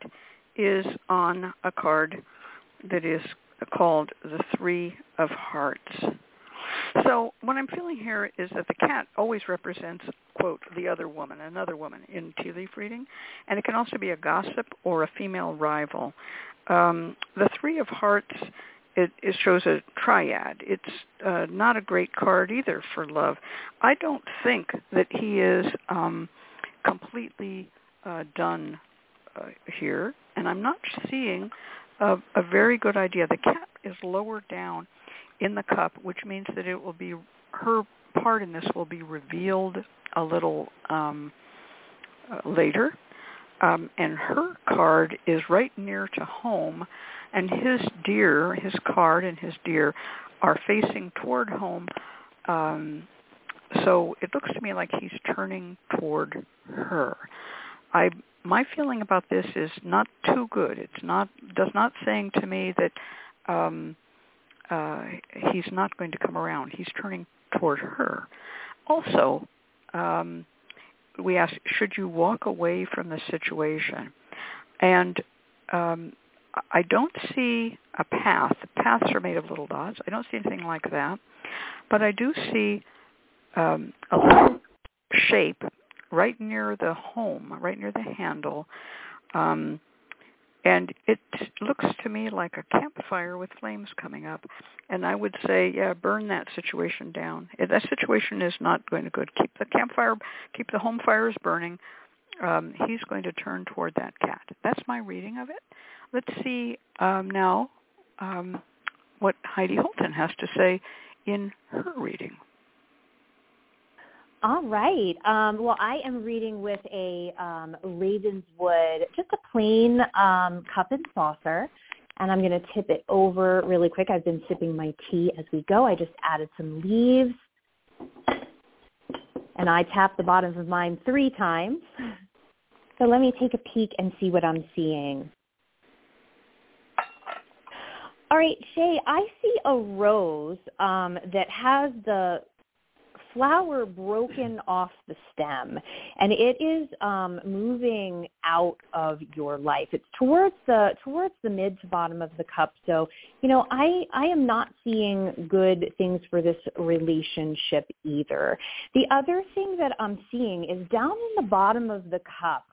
is on a card that is called the Three of Hearts. So what I'm feeling here is that the cat always represents, quote, the other woman, another woman in tea leaf reading, and it can also be a gossip or a female rival. Um, the Three of Hearts, it, it shows a triad. It's uh, not a great card either for love. I don't think that he is um, completely uh, done uh, here, and I'm not seeing a, a very good idea. The cat is lower down in the cup, which means that it will be her part in this will be revealed a little um, uh, later. Um, and her card is right near to home, and his deer, his card and his deer, are facing toward home. Um, so it looks to me like he's turning toward her. I my feeling about this is not too good. It's not does not saying to me that um, uh, he's not going to come around. He's turning toward her. Also, um, we ask, should you walk away from the situation? And um, I don't see a path. Paths are made of little dots. I don't see anything like that. But I do see um, a little shape right near the home, right near the handle. Um, and it looks to me like a campfire with flames coming up. And I would say, yeah, burn that situation down. If that situation is not going to good. Keep the campfire, keep the home fires burning. Um, he's going to turn toward that cat. That's my reading of it. Let's see um, now um, what Heidi Holton has to say in her reading. All right. Um, well, I am reading with a um, Ravenswood, just a plain um, cup and saucer, and I'm going to tip it over really quick. I've been sipping my tea as we go. I just added some leaves, and I tap the bottoms of mine three times. So let me take a peek and see what I'm seeing. All right, Shay, I see a rose um, that has the flower broken off the stem and it is um, moving out of your life. It's towards the towards the mid to bottom of the cup. So you know i i am not seeing good things for this relationship either. The other thing that i'm seeing is down in the bottom of the cup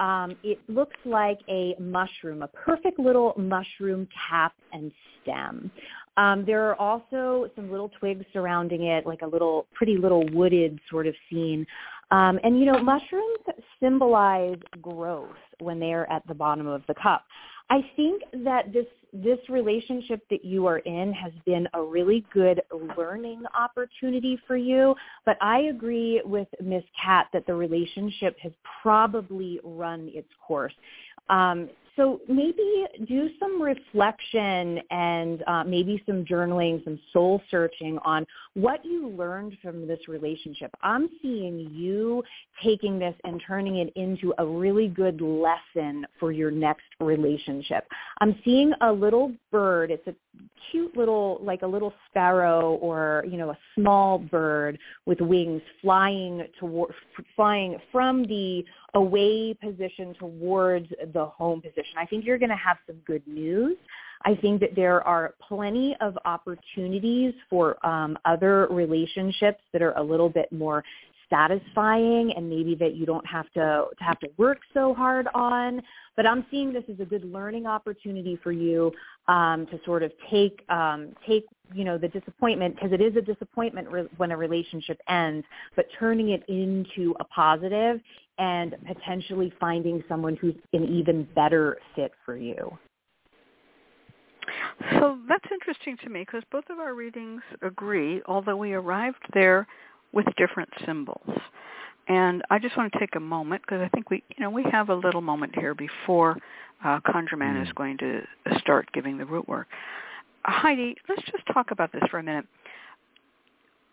um, it looks like a mushroom, a perfect little mushroom cap and stem. Um, there are also some little twigs surrounding it, like a little pretty little wooded sort of scene. Um, and you know, mushrooms symbolize growth when they are at the bottom of the cup. I think that this this relationship that you are in has been a really good learning opportunity for you. But I agree with Miss Cat that the relationship has probably run its course. Um, so maybe do some reflection and uh, maybe some journaling, some soul searching on what you learned from this relationship. I'm seeing you taking this and turning it into a really good lesson for your next relationship. I'm seeing a little bird. It's a cute little, like a little sparrow or, you know, a small bird with wings flying toward, flying from the away position towards the home position. I think you're going to have some good news. I think that there are plenty of opportunities for um, other relationships that are a little bit more satisfying and maybe that you don't have to, to have to work so hard on. But I'm seeing this as a good learning opportunity for you um, to sort of take um, take you know the disappointment because it is a disappointment re- when a relationship ends, but turning it into a positive and potentially finding someone who's an even better fit for you. So that's interesting to me because both of our readings agree, although we arrived there with different symbols. And I just want to take a moment because I think we, you know, we have a little moment here before uh, ConjureMan is mm. going to start giving the root work. Heidi, let's just talk about this for a minute.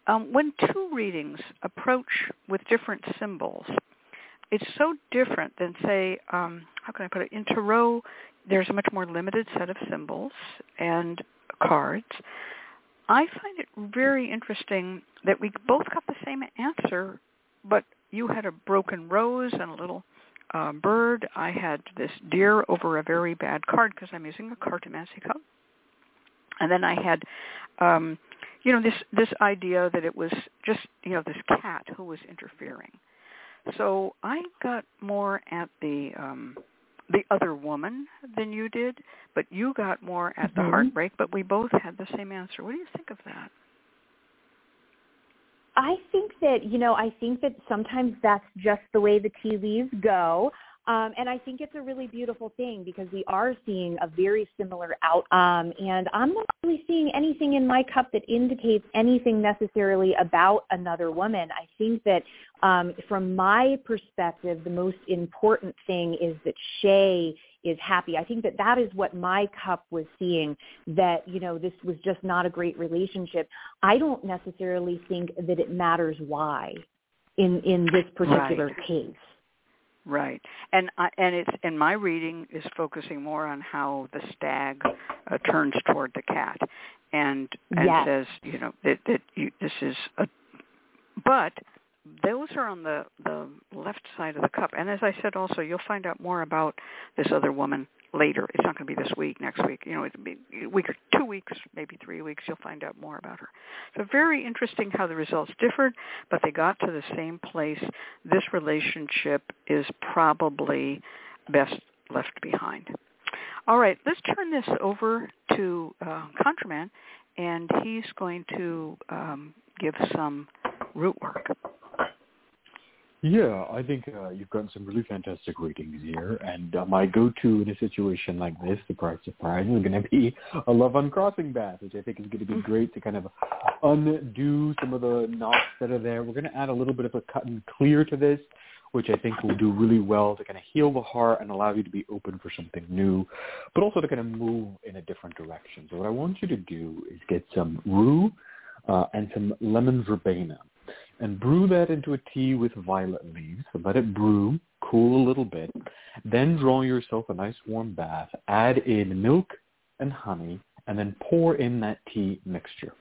Um, when two readings approach with different symbols, it's so different than say, um, how can I put it? In tarot, there's a much more limited set of symbols and cards. I find it very interesting that we both got the same answer, but you had a broken rose and a little uh, bird. I had this deer over a very bad card because I'm using a cartomancy cup. And then I had, um, you know, this this idea that it was just you know this cat who was interfering. So I got more at the um, the other woman than you did, but you got more at the mm-hmm. heartbreak. But we both had the same answer. What do you think of that? I think that, you know, I think that sometimes that's just the way the tea leaves go. Um, and I think it's a really beautiful thing because we are seeing a very similar out. Um, and I'm not really seeing anything in my cup that indicates anything necessarily about another woman. I think that um, from my perspective, the most important thing is that Shay is happy. I think that that is what my cup was seeing, that, you know, this was just not a great relationship. I don't necessarily think that it matters why in, in this particular right. case. Right, and I, and it's and my reading is focusing more on how the stag uh, turns toward the cat, and and yes. says you know that that you, this is a, but those are on the the left side of the cup. And as I said, also you'll find out more about this other woman later. It's not going to be this week, next week. You know, it'll be a week or two weeks, maybe three weeks. You'll find out more about her. So very interesting how the results differed, but they got to the same place. This relationship is probably best left behind. All right, let's turn this over to uh, ConjureMan, and he's going to um, give some root work. Yeah, I think uh, you've gotten some really fantastic readings here, and uh, my go-to in a situation like this, surprise, surprise, is going to be a love uncrossing bath, which I think is going to be mm-hmm. great to kind of undo some of the knots that are there. We're going to add a little bit of a cut and clear to this, which I think will do really well to kind of heal the heart and allow you to be open for something new, but also to kind of move in a different direction. So what I want you to do is get some rue uh, and some lemon verbena and brew that into a tea with violet leaves. So let it brew, cool a little bit. Then draw yourself a nice warm bath. Add in milk and honey and then pour in that tea mixture.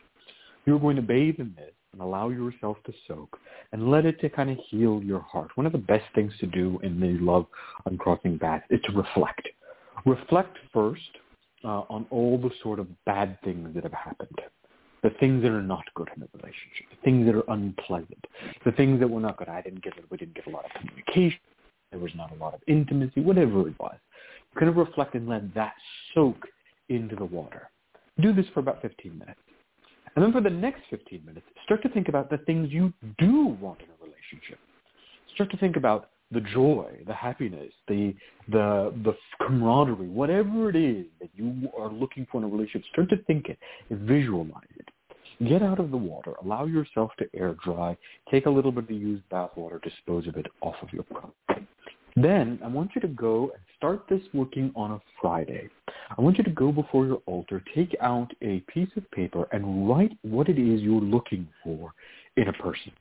You're going to bathe in this and allow yourself to soak and let it to kind of heal your heart. One of the best things to do in the love uncrossing bath is to reflect. Reflect first uh, on all the sort of bad things that have happened the things that are not good in the relationship, the things that are unpleasant, the things that were not good. I didn't get it. we didn't get a lot of communication. There was not a lot of intimacy, whatever it was. Kind of reflect and let that soak into the water. Do this for about 15 minutes. And then for the next 15 minutes, start to think about the things you do want in a relationship. Start to think about the joy, the happiness, the the the camaraderie, whatever it is that you are looking for in a relationship, start to think it visualize it. Get out of the water, allow yourself to air dry, take a little bit of the used bath water, dispose of it off of your property. Then I want you to go and start this working on a Friday. I want you to go before your altar, take out a piece of paper and write what it is you're looking for in a person.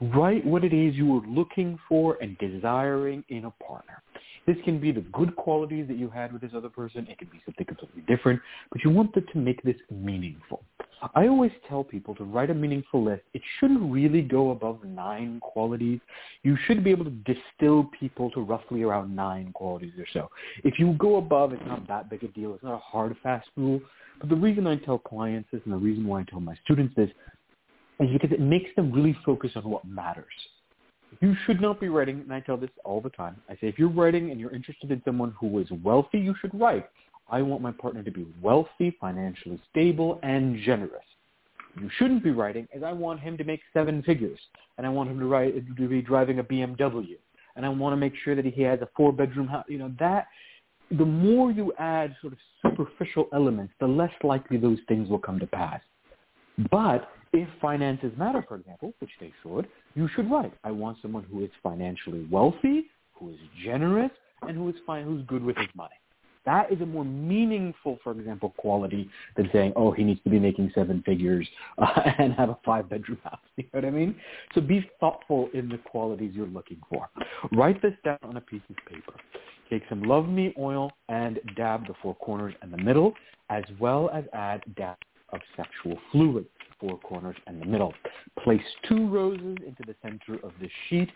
Write what it is you are looking for and desiring in a partner. This can be the good qualities that you had with this other person. It can be something completely different, but you want them to make this meaningful. I always tell people to write a meaningful list. It shouldn't really go above nine qualities. You should be able to distill people to roughly around nine qualities or so. If you go above, it's not that big a deal. It's not a hard, fast rule. But the reason I tell clients this and the reason why I tell my students this is because it makes them really focus on what matters. You should not be writing, and I tell this all the time. I say if you're writing and you're interested in someone who is wealthy, you should write, I want my partner to be wealthy, financially stable, and generous. You shouldn't be writing as I want him to make seven figures, and I want him to, write, to be driving a BMW, and I want to make sure that he has a four-bedroom house. You know, that, the more you add sort of superficial elements, the less likely those things will come to pass. But if finances matter, for example, which they should, you should write, I want someone who is financially wealthy, who is generous, and who is fine, who's good with his money. That is a more meaningful, for example, quality than saying, oh, he needs to be making seven figures uh, and have a five-bedroom house. You know what I mean? So be thoughtful in the qualities you're looking for. Write this down on a piece of paper. Take some Love Me oil and dab the four corners and the middle, as well as add dab of sexual fluid four corners and the middle. Place two roses into the center of the sheet,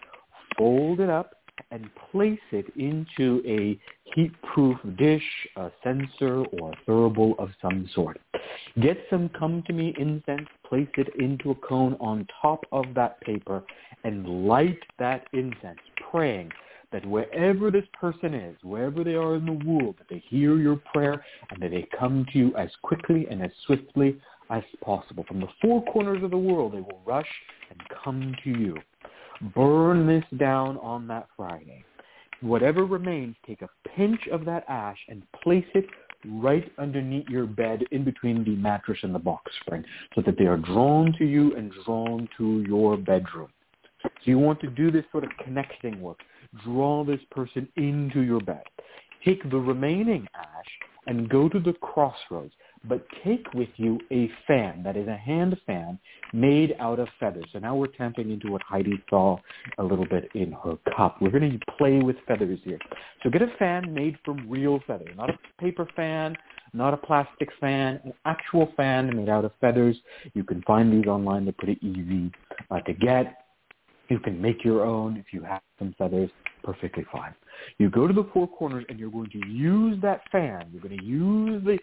fold it up, and place it into a heat-proof dish, a censer, or a thurible of some sort. Get some come to me incense, place it into a cone on top of that paper, and light that incense, praying that wherever this person is, wherever they are in the world, that they hear your prayer and that they come to you as quickly and as swiftly as possible. From the four corners of the world, they will rush and come to you. Burn this down on that Friday. Whatever remains, take a pinch of that ash and place it right underneath your bed in between the mattress and the box spring so that they are drawn to you and drawn to your bedroom. So you want to do this sort of connecting work. Draw this person into your bed. Take the remaining ash and go to the crossroads but take with you a fan that is a hand fan made out of feathers. So now we're tapping into what Heidi saw a little bit in her cup. We're going to play with feathers here. So get a fan made from real feathers, not a paper fan, not a plastic fan, an actual fan made out of feathers. You can find these online. They're pretty easy uh, to get. You can make your own if you have some feathers. Perfectly fine. You go to the four corners and you're going to use that fan. You're going to use the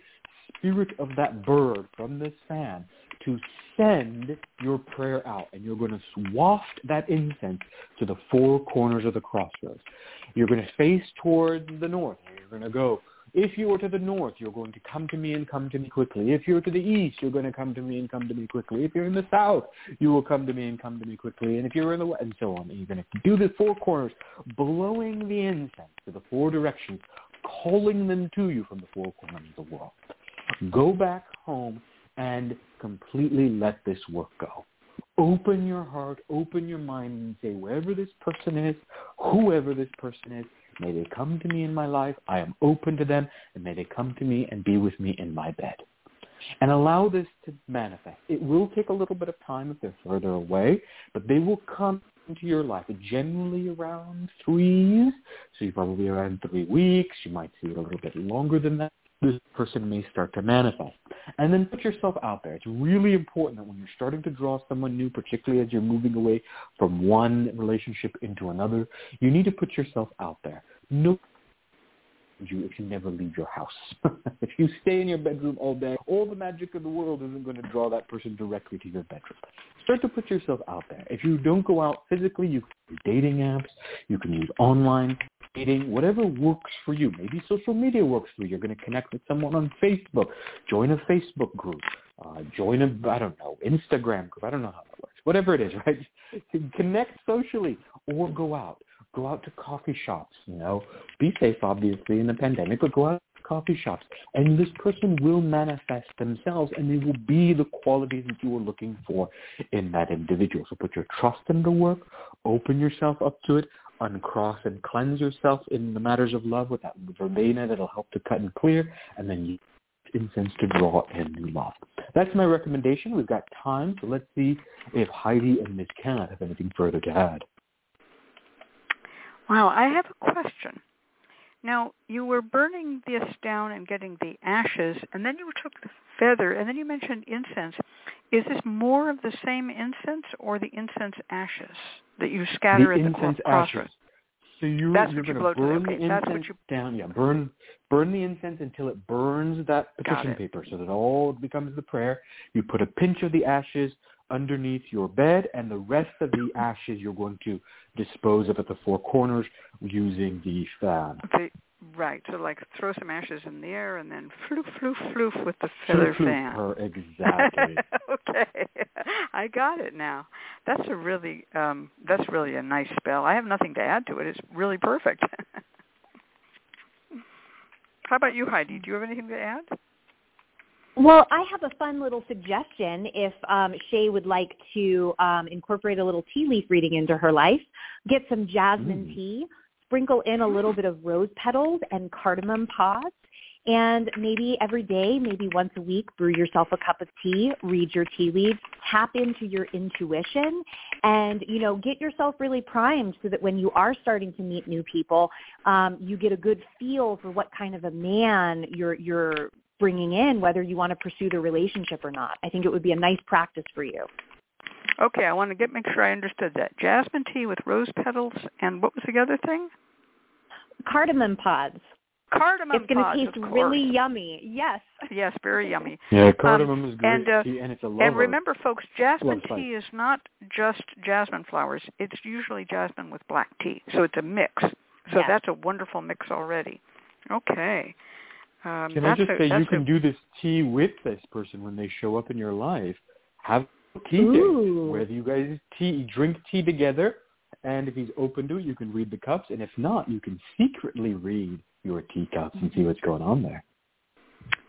spirit of that bird from this fan to send your prayer out. And you're going to waft that incense to the four corners of the crossroads. You're going to face towards the north. You're going to go. If you are to the north, you're going to come to me and come to me quickly. If you're to the east, you're going to come to me and come to me quickly. If you're in the south, you will come to me and come to me quickly. And if you're in the west, and so on. And you're going to do the four corners, blowing the incense to the four directions, calling them to you from the four corners of the world. Go back home and completely let this work go. Open your heart, open your mind and say, wherever this person is, whoever this person is, may they come to me in my life. I am open to them and may they come to me and be with me in my bed. And allow this to manifest. It will take a little bit of time if they're further away, but they will come into your life generally around three, so you're probably around three weeks. You might see it a little bit longer than that this person may start to manifest. And then put yourself out there. It's really important that when you're starting to draw someone new, particularly as you're moving away from one relationship into another, you need to put yourself out there. No you if you never leave your house. if you stay in your bedroom all day, all the magic of the world isn't going to draw that person directly to your bedroom. Start to put yourself out there. If you don't go out physically, you can use dating apps, you can use online dating, whatever works for you. Maybe social media works for you. You're going to connect with someone on Facebook. Join a Facebook group. Uh, join a, I don't know, Instagram group. I don't know how that works. Whatever it is, right? Connect socially or go out Go out to coffee shops, you know. Be safe, obviously, in the pandemic, but go out to coffee shops. And this person will manifest themselves, and they will be the qualities that you are looking for in that individual. So put your trust in the work, open yourself up to it, uncross and cleanse yourself in the matters of love with that verbena that'll help to cut and clear, and then use incense to draw in new love. That's my recommendation. We've got time, so let's see if Heidi and Ms. Cat have anything further to add. Wow, I have a question. Now, you were burning this down and getting the ashes, and then you took the feather, and then you mentioned incense. Is this more of the same incense or the incense ashes that you scatter the at the incense crossroads? ashes. So you, That's you're what you to burn okay, the that's what incense you- down. Yeah, burn burn the incense until it burns that petition paper, so that all becomes the prayer. You put a pinch of the ashes underneath your bed, and the rest of the ashes you're going to dispose of at the four corners using the fan. The, right, so like throw some ashes in the air and then floof, floof, floof with the feather Floof, fan. her, exactly. okay, I got it now. That's a really, um, that's really a nice spell. I have nothing to add to it. It's really perfect. How about you, Heidi? Do you have anything to add? Well, I have a fun little suggestion if um, Shay would like to um, incorporate a little tea leaf reading into her life. Get some jasmine Mm. tea, sprinkle in a little bit of rose petals and cardamom pods, and maybe every day, maybe once a week, brew yourself a cup of tea, read your tea leaves, tap into your intuition, and you know get yourself really primed so that when you are starting to meet new people, um, you get a good feel for what kind of a man you're you're bringing in, whether you want to pursue the relationship or not. I think it would be a nice practice for you. Okay, I want to get make sure I understood that. Jasmine tea with rose petals and what was the other thing? Cardamom pods. Cardamom it's going to taste really yummy. Yes. Yes, very yummy. Yeah, cardamom is great, and, uh, tea, and it's a lover. And remember, folks, jasmine Love spice. tea is not just jasmine flowers. It's usually jasmine with black tea, so it's a mix. So Yes. that's a wonderful mix already. Okay. Um, Can I just a, say you can a, do this tea with this person when they show up in your life? Have tea Ooh. date, whether you guys tea drink tea together, and if he's open to it, you can read the cups, and if not, you can secretly read your teacups and see what's going on there.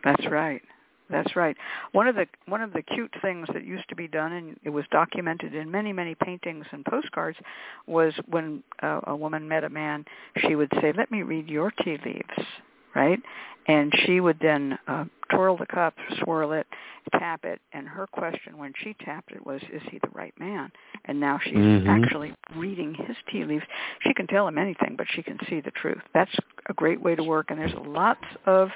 That's right. That's right. One of the one of the cute things that used to be done, and it was documented in many many paintings and postcards, was when uh, a woman met a man, she would say, "Let me read your tea leaves," right? And she would then uh, twirl the cup, swirl it, tap it, and her question when she tapped it was, "Is he the right man?" And now she's Mhm. actually reading his tea leaves. She can tell him anything, but she can see the truth. That's a great way to work, and there's lots of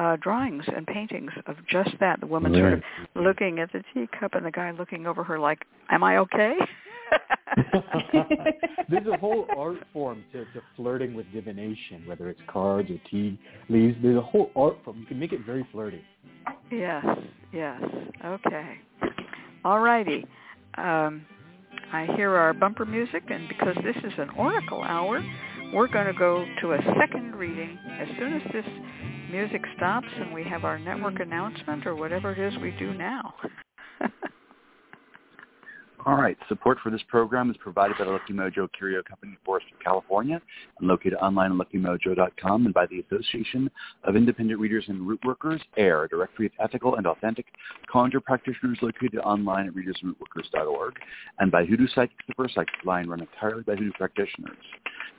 uh, drawings and paintings of just that. The woman sort of looking at the teacup and the guy looking over her like, "Am I okay?" There's a whole art form to, to flirting with divination, whether it's cards or tea leaves. There's a whole art form. You can make it very flirty. yes, yes. Okay. All righty. Um, I hear our bumper music, and because this is an oracle hour, we're going to go to a second reading as soon as this music stops and we have our network announcement or whatever it is we do now. All right. Support for this program is provided by the Lucky Mojo Curio Company in Forest, California, and located online at luckymojo.com and by the Association of Independent Readers and Root Workers, AIRR, a directory of ethical and authentic conjure practitioners located online at readersandrootworkers.org, and by Hoodoo Psychics, the first psychic line run entirely by Hoodoo practitioners.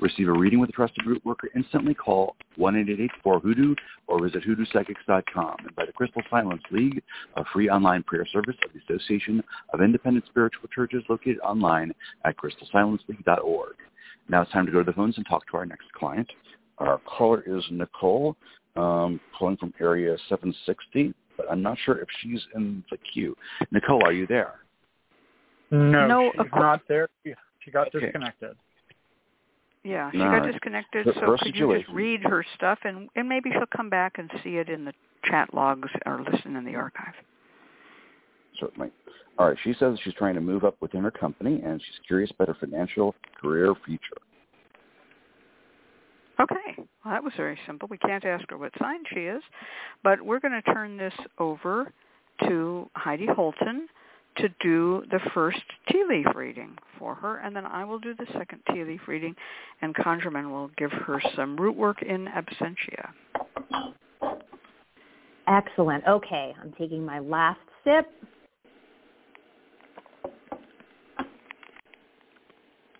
Receive a reading with a trusted root worker instantly. Call 1-888-4-HOODOO or visit hoodoopsychics.com. And by the Crystal Silence League, a free online prayer service of the Association of Independent Spiritual Churches located online at crystalsilenceleague.org. Now it's time to go to the phones and talk to our next client. Our caller is Nicole. um, calling from area 760, but I'm not sure if she's in the queue. Nicole, are you there? No, No, she's of not there. She, she got Okay. disconnected. Yeah, she got disconnected. So could you just read her stuff, and and maybe she'll come back and see it in the chat logs or listen in the archive. Certainly. All right. She says she's trying to move up within her company, and she's curious about her financial career future. Okay, well that was very simple. We can't ask her what sign she is, but we're going to turn this over to Heidi Holton to do the first tea leaf reading for her, and then I will do the second tea leaf reading, and ConjureMan will give her some root work in absentia. Excellent. Okay, I'm taking my last sip.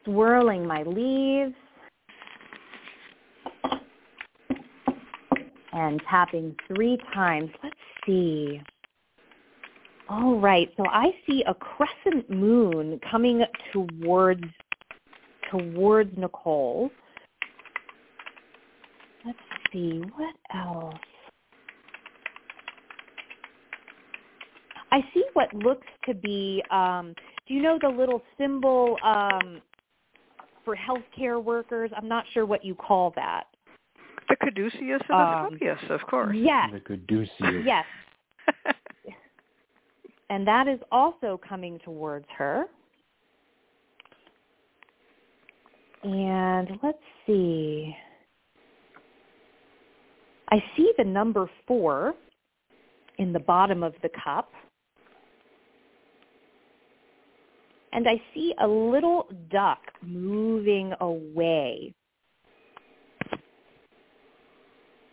Swirling my leaves. And tapping three times. Let's see. All right, so I see a crescent moon coming towards towards Nicole. Let's see, what else? I see what looks to be, um, do you know the little symbol um, for healthcare workers? I'm not sure what you call that. The caduceus of Um, Asclepius, of course. Yes, The caduceus. yes. And that is also coming towards her. And let's see. I see the number four in the bottom of the cup. And I see a little duck moving away.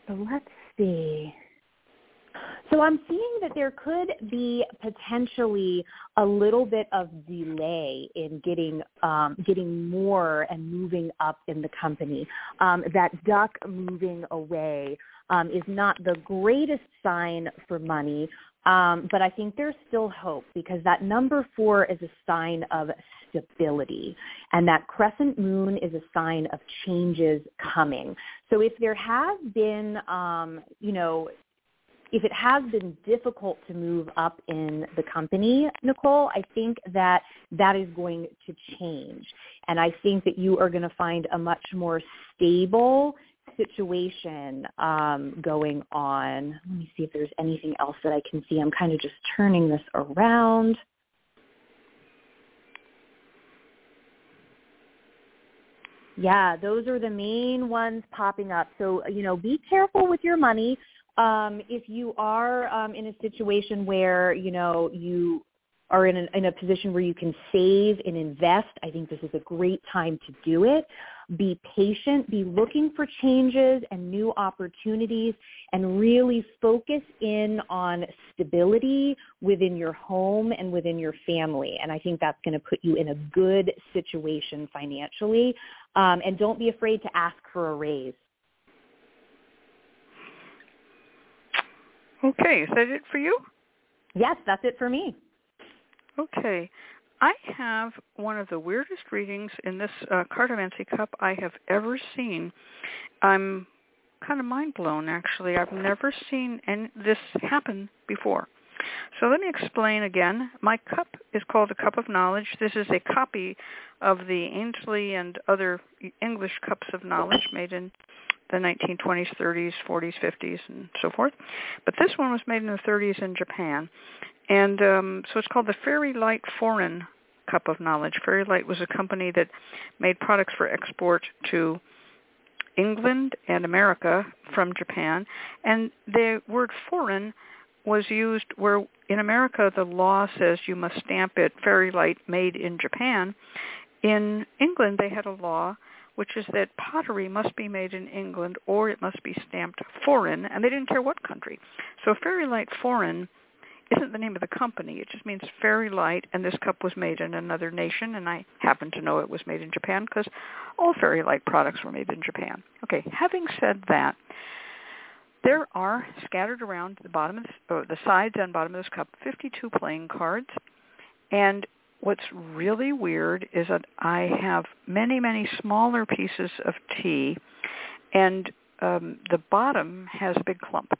So let's see. So I'm seeing that there could be potentially a little bit of delay in getting um, getting more and moving up in the company. Um, that duck moving away um, is not the greatest sign for money, um, but I think there's still hope because that number four is a sign of stability, and that crescent moon is a sign of changes coming. So if there has been, um, you know, if it has been difficult to move up in the company, Nicole, I think that that is going to change. And I think that you are going to find a much more stable situation um, going on. Let me see if there's anything else that I can see. I'm kind of just turning this around. Yeah, those are the main ones popping up. So, you know, be careful with your money. Um, if you are um, in a situation where, you know, you are in a, in a position where you can save and invest, I think this is a great time to do it. Be patient, be looking for changes and new opportunities, and really focus in on stability within your home and within your family. And I think that's going to put you in a good situation financially. Um, and don't be afraid to ask for a raise. Okay, is that it for you? Yes, that's it for me. Okay. I have one of the weirdest readings in this uh, cartomancy cup I have ever seen. I'm kind of mind blown, actually. I've never seen any, this happen before. So let me explain again. My cup is called a Cup of Knowledge. This is a copy of the Aynsley and other English cups of knowledge made in the 1920s, 30s, 40s, 50s, and so forth. But this one was made in the 30s in Japan. And um, so it's called the Fairy Light Foreign Cup of Knowledge. Fairy Light was a company that made products for export to England and America from Japan. And the word foreign was used where in America the law says you must stamp it Fairy Light made in Japan. In England they had a law which is that pottery must be made in England or it must be stamped foreign, and they didn't care what country. So Fairy Light Foreign isn't the name of the company. It just means Fairy Light, and this cup was made in another nation, and I happen to know it was made in Japan because all Fairy Light products were made in Japan. Okay, having said that, there are scattered around the bottom of this, or the sides and bottom of this cup 52 playing cards, and what's really weird is that I have many, many smaller pieces of tea, and um, the bottom has a big clump,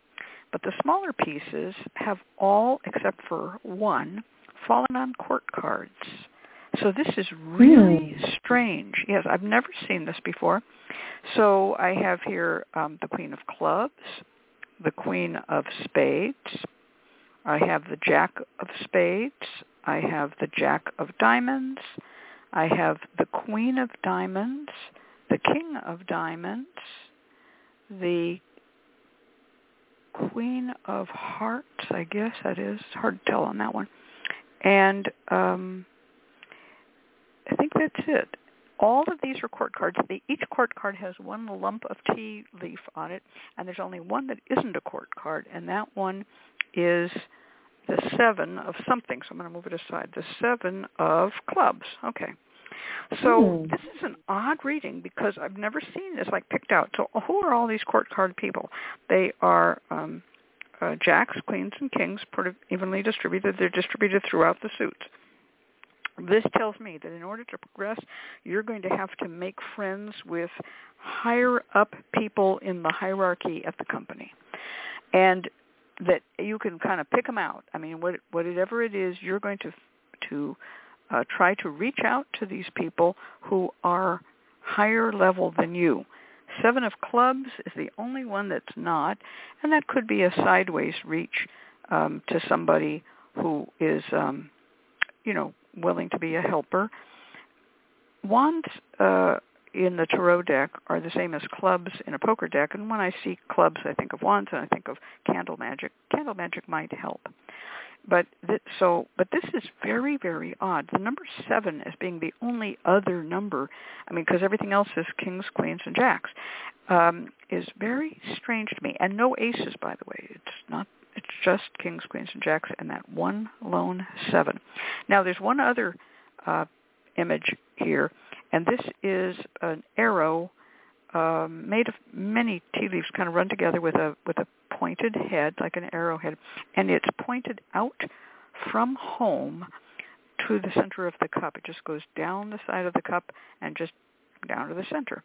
but the smaller pieces have all, except for one, fallen on court cards. So this is really Hmm. strange. Yes, I've never seen this before. So I have here um, the Queen of Clubs, the Queen of Spades. I have the Jack of Spades. I have the Jack of Diamonds. I have the Queen of Diamonds, the King of Diamonds, the Queen of Hearts, I guess that is. Hard to tell on that one. And um, I think that's it. All of these are court cards. They, each court card has one lump of tea leaf on it, and there's only one that isn't a court card, and that one is the seven of something. So I'm going to move it aside. The seven of clubs. Okay. So Hmm. this is an odd reading because I've never seen this like picked out. So who are all these court card people? They are um, uh, jacks, queens, and kings, sort of evenly distributed. They're distributed throughout the suits. This tells me that in order to progress, you're going to have to make friends with higher up people in the hierarchy at the company, and that you can kind of pick them out. I mean, what, whatever it is, you're going to to uh, try to reach out to these people who are higher level than you. Seven of clubs is the only one that's not, and that could be a sideways reach um, to somebody who is, um, you know, willing to be a helper. Wands uh, in the tarot deck are the same as clubs in a poker deck, and when I see clubs, I think of wands and I think of candle magic. Candle magic might help. But th- so, but this is very, very odd. The number seven as being the only other number, I mean, because everything else is kings, queens, and jacks, um, is very strange to me. And no aces, by the way. It's not. It's just kings, queens, and jacks, and that one lone seven. Now, there's one other uh, image here, and this is an arrow um, made of many tea leaves, kind of run together with a with a pointed head, like an arrowhead, and it's pointed out from home to the center of the cup. It just goes down the side of the cup and just down to the center.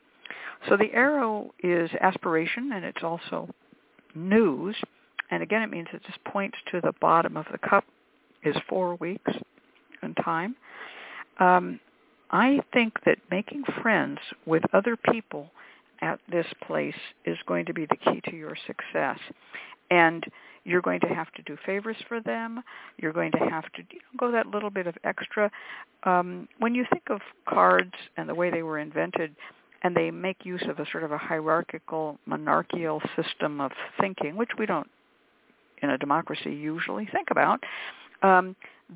So the arrow is aspiration, and it's also news. And again, it means it just points to the bottom of the cup is four weeks in time. Um, I think that making friends with other people at this place is going to be the key to your success. And you're going to have to do favors for them. You're going to have to go that little bit of extra. Um, when you think of cards and the way they were invented, and they make use of a sort of a hierarchical, monarchical system of thinking, which we don't in a democracy usually think about. Um,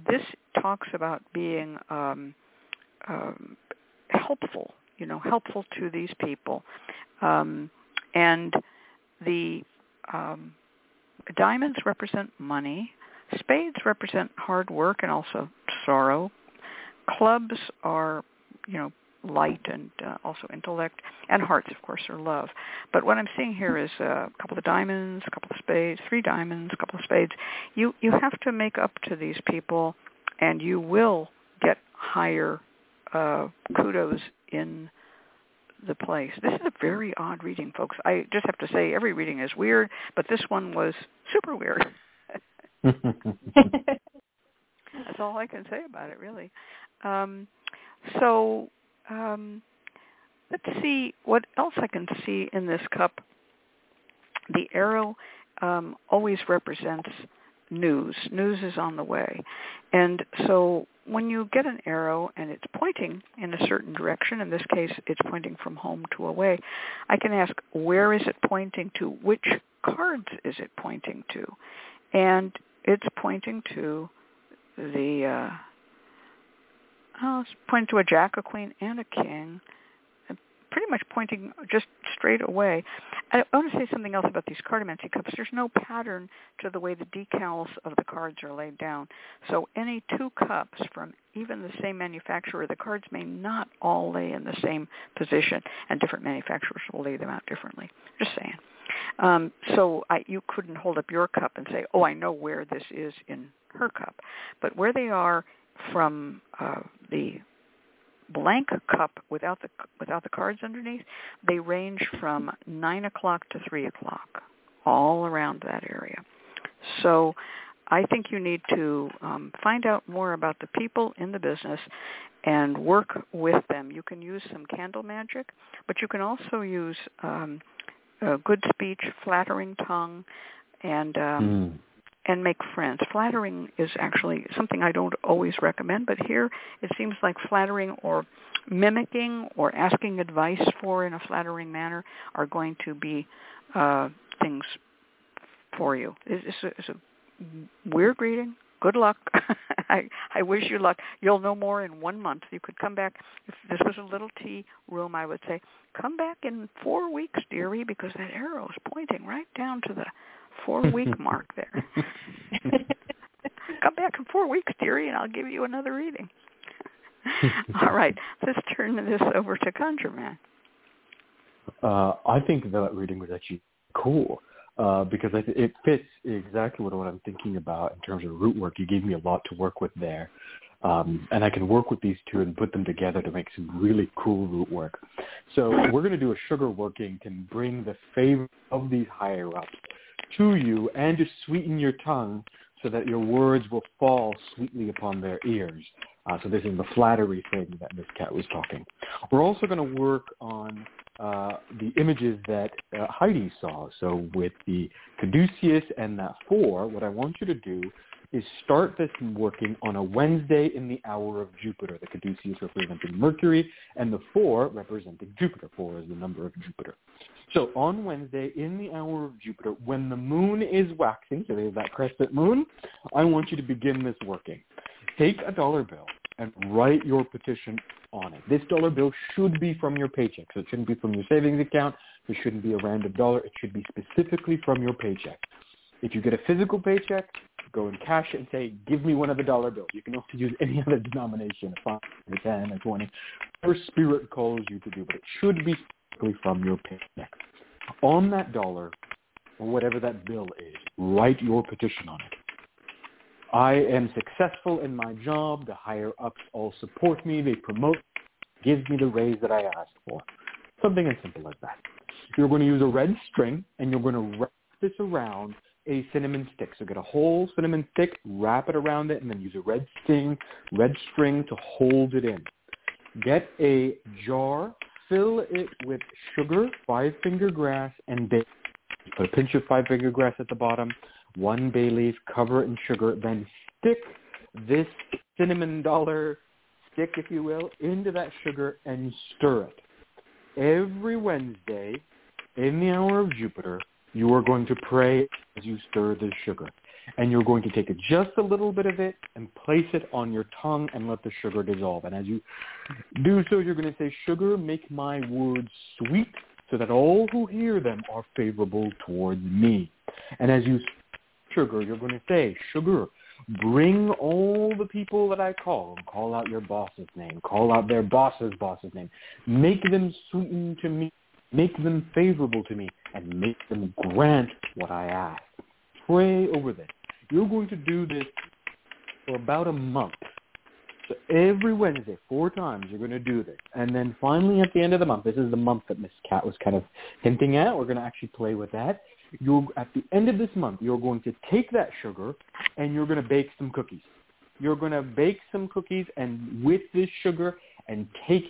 this talks about being um, um, helpful, you know, helpful to these people. Um, and the um, diamonds represent money. Spades represent hard work and also sorrow. Clubs are, you know, light and uh, also intellect, and hearts, of course, are love. But what I'm seeing here is a couple of diamonds, a couple of spades, three diamonds, a couple of spades. You you have to make up to these people, and you will get higher uh, kudos in the place. This is a very odd reading, folks. I just have to say every reading is weird, but this one was super weird. That's all I can say about it, really. Um, so um, let's see what else I can see in this cup. The arrow um, always represents news. News is on the way. And so when you get an arrow and it's pointing in a certain direction, in this case it's pointing from home to away, I can ask where is it pointing to? Which cards is it pointing to? And it's pointing to the, uh, oh, it's pointing to a jack, a queen, and a king pretty much pointing just straight away. I want to say something else about these cartomancy cups. There's no pattern to the way the decals of the cards are laid down. So any two cups from even the same manufacturer, the cards may not all lay in the same position, and different manufacturers will lay them out differently. Just saying. Um, so I, you couldn't hold up your cup and say, "Oh, I know where this is in her cup," but where they are from uh, the blank cup without the without the cards underneath, they range from nine o'clock to three o'clock, all around that area. So I think you need to um, find out more about the people in the business and work with them. You can use some candle magic, but you can also use um, good speech, flattering tongue, and um, Mm. And make friends. Flattering is actually something I don't always recommend, but here it seems like flattering or mimicking or asking advice for in a flattering manner are going to be uh, things for you. It's, a, it's a weird reading. Good luck. I I wish you luck. You'll know more in one month. You could come back if this was a little tea room. I would say come back in four weeks, dearie, because that arrow is pointing right down to the four week mark there. come back in four weeks, dearie, and I'll give you another reading. All right, let's turn this over to ConjureMan. Uh, I think that reading was actually cool uh, because I th- it fits exactly what, what I'm thinking about in terms of root work. You gave me a lot to work with there. Um, and I can work with these two and put them together to make some really cool root work. So we're going to do a sugar working can bring the favor of these higher ups to you and to sweeten your tongue so that your words will fall sweetly upon their ears. Uh, so this is the flattery thing that Miss Cat was talking. We're also going to work on uh, the images that uh, Heidi saw. So with the caduceus and that four, what I want you to do is start this working on a Wednesday in the hour of Jupiter. The caduceus representing Mercury and the four representing Jupiter. Four is the number of Jupiter. So on Wednesday in the hour of Jupiter, when the moon is waxing, so there's that crescent moon, I want you to begin this working. Take a dollar bill and write your petition on it. This dollar bill should be from your paycheck. So it shouldn't be from your savings account. It shouldn't be a random dollar. It should be specifically from your paycheck. If you get a physical paycheck, go and cash it and say, give me one of the dollar bills. You can also use any other denomination, a 5, a 10, a 20, whatever spirit calls you to do, but it should be specifically from your paycheck. On that dollar, or whatever that bill is, write your petition on it. I am successful in my job. The higher ups all support me. They promote, give me the raise that I asked for. Something as simple as that. You're going to use a red string and you're going to wrap this around a cinnamon stick. So get a whole cinnamon stick, wrap it around it, and then use a red string, red string to hold it in. Get a jar, fill it with sugar, five finger grass, and bay. Put a pinch of five finger grass at the bottom, one bay leaf, cover it in sugar, then stick this cinnamon dollar stick, if you will, into that sugar and stir it. Every Wednesday, in the hour of Jupiter, you are going to pray as you stir the sugar. And you're going to take just a little bit of it and place it on your tongue and let the sugar dissolve. And as you do so, you're going to say, sugar, make my words sweet so that all who hear them are favorable towards me. And as you sugar, you're going to say, sugar, bring all the people that I call, call out your boss's name, call out their boss's boss's name, make them sweeten to me, make them favorable to me, and make them grant what I ask. Pray over this. You're going to do this for about a month. So every Wednesday, four times, you're going to do this. And then finally at the end of the month, this is the month that Miss Cat was kind of hinting at. We're going to actually play with that. You're, at the end of this month, you're going to take that sugar and you're going to bake some cookies. You're going to bake some cookies and with this sugar and take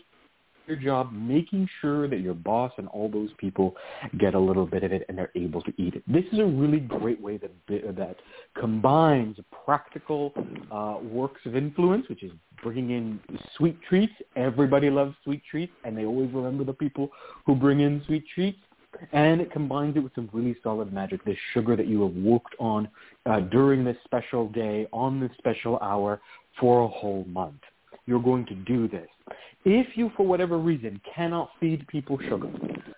your job making sure that your boss and all those people get a little bit of it and they're able to eat it. This is a really great way that that combines practical uh, works of influence, which is bringing in sweet treats. Everybody loves sweet treats, and they always remember the people who bring in sweet treats. And it combines it with some really solid magic, this sugar that you have worked on uh, during this special day, on this special hour, for a whole month. You're going to do this. If you, for whatever reason, cannot feed people sugar,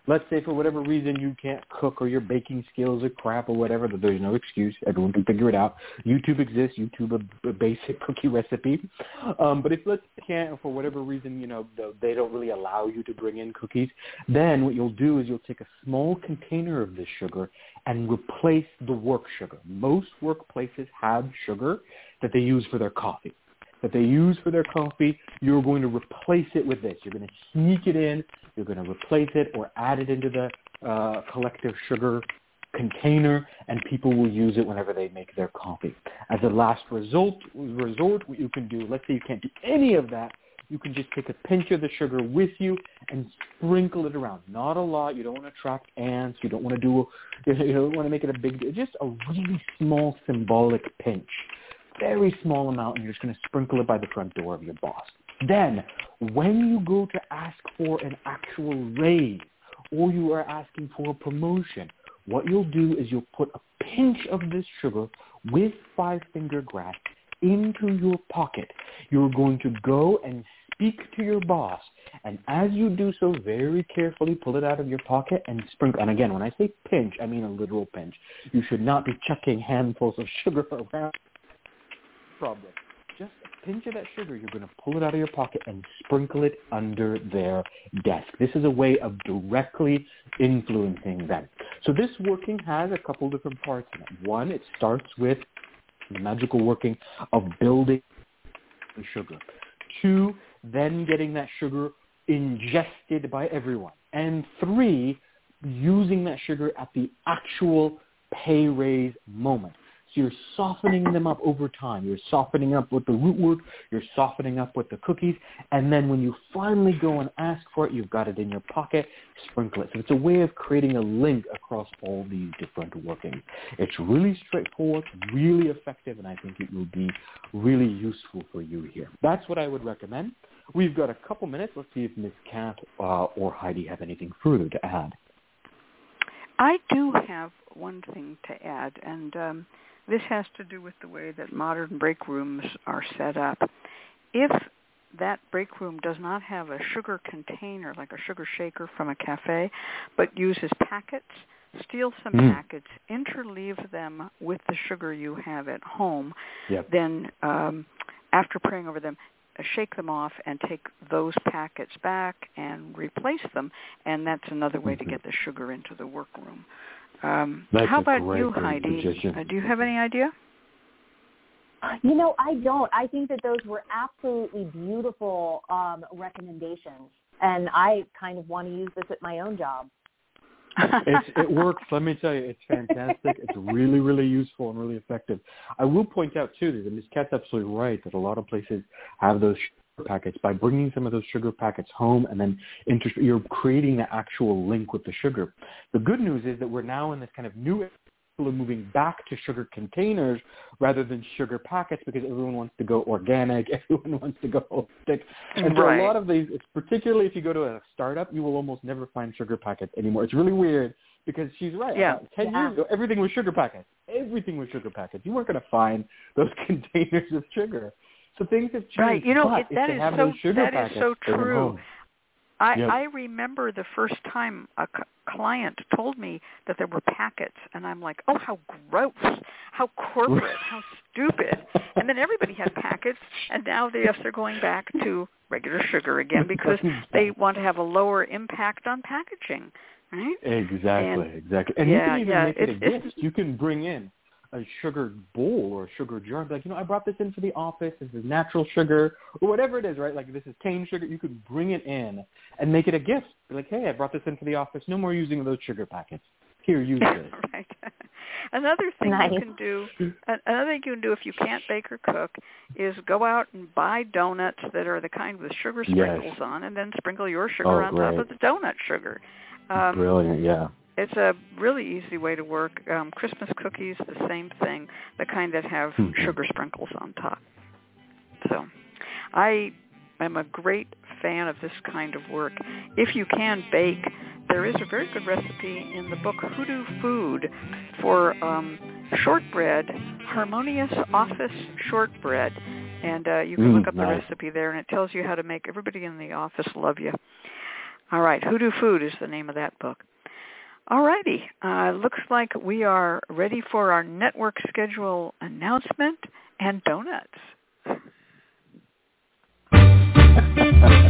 let's say for whatever reason you can't cook or your baking skills are crap or whatever, there's no excuse. Everyone can figure it out. YouTube exists. YouTube a, a basic cookie recipe. Um, but if let's can't, for whatever reason, you know, they don't really allow you to bring in cookies, then what you'll do is you'll take a small container of this sugar and replace the work sugar. Most workplaces have sugar that they use for their coffee that they use for their coffee, you're going to replace it with this. You're going to sneak it in. You're going to replace it or add it into the uh, collective sugar container, and people will use it whenever they make their coffee. As a last result, resort, what you can do, let's say you can't do any of that, you can just take a pinch of the sugar with you and sprinkle it around. Not a lot. You don't want to attract ants. You don't want to do. You don't want to make it a big. Just a really small symbolic pinch, very small amount, and you're just going to sprinkle it by the front door of your boss. Then, when you go to ask for an actual raise, or you are asking for a promotion, what you'll do is you'll put a pinch of this sugar with five finger grass into your pocket. You're going to go and speak to your boss. And as you do so, very carefully pull it out of your pocket and sprinkle. And again, when I say pinch, I mean a literal pinch. You should not be chucking handfuls of sugar around. Problem. Just a pinch of that sugar, you're going to pull it out of your pocket and sprinkle it under their desk. This is a way of directly influencing them. So this working has a couple different parts in it. One, it starts with the magical working of building the sugar. Two, then getting that sugar ingested by everyone. And three, using that sugar at the actual pay raise moment. So you're softening them up over time. You're softening up with the root work. You're softening up with the cookies. And then when you finally go and ask for it, you've got it in your pocket, sprinkle it. So it's a way of creating a link across all these different workings. It's really straightforward, really effective, and I think it will be really useful for you here. That's what I would recommend. We've got a couple minutes. Let's see if Ms. Kat uh, or Heidi have anything further to add. I do have one thing to add, and um, this has to do with the way that modern break rooms are set up. If that break room does not have a sugar container, like a sugar shaker from a cafe, but uses packets, steal some Mm. packets, interleave them with the sugar you have at home, Yep. then um, after praying over them, shake them off and take those packets back and replace them, and that's another way to Mhm. get the sugar into the workroom. Um, how about you, Heidi? suggestion. Uh, do you have any idea? You know, I don't. I think that those were absolutely beautiful um, recommendations, and I kind of want to use this at my own job. it's, it works. Let me tell you, it's fantastic. It's really, really useful and really effective. I will point out too that Ms. Kat's absolutely right that a lot of places have those sugar packets. By bringing some of those sugar packets home and then inter- you're creating the actual link with the sugar. The good news is that we're now in this kind of new people are moving back to sugar containers rather than sugar packets because everyone wants to go organic, everyone wants to go holistic. And so Right. a lot of these, it's particularly if you go to a startup, you will almost never find sugar packets anymore. It's really weird because she's right. Yeah. About Ten Yeah. years ago, everything was sugar packets. Everything was sugar packets. You weren't going to find those containers of sugar. So things have changed. Right. You know, it, that is so that is so true. I, Yep. I remember the first time a c- client told me that there were packets, and I'm like, oh, how gross, how corporate, how stupid. And then everybody had packets, and now they, yes, they're going back to regular sugar again because they want to have a lower impact on packaging, right? Exactly, And- exactly. And yeah, you can even yeah, make it a gift. You can bring in a sugar bowl or a sugar jar and be like, you know, I brought this in for the office. This is natural sugar or whatever it is, right? Like this is cane sugar. You could bring it in and make it a gift. Be like, hey, I brought this in for the office. No more using those sugar packets. Here, use this. right. Another thing Nice. you can do, another thing you can do if you can't bake or cook, is go out and buy donuts that are the kind with sugar Yes. sprinkles on, and then sprinkle your sugar Oh, on top of the donut sugar. Um, Brilliant, yeah. It's a really easy way to work. Um, Christmas cookies, the same thing, the kind that have Mhm. sugar sprinkles on top. So, I am a great fan of this kind of work. If you can bake, there is a very good recipe in the book Hoodoo Food for um, shortbread, harmonious office shortbread. And uh, you can Mm, look up the recipe there, and it tells you how to make everybody in the office love you. All right, Hoodoo Food is the name of that book. All righty, uh, looks like we are ready for our network schedule announcement and donuts.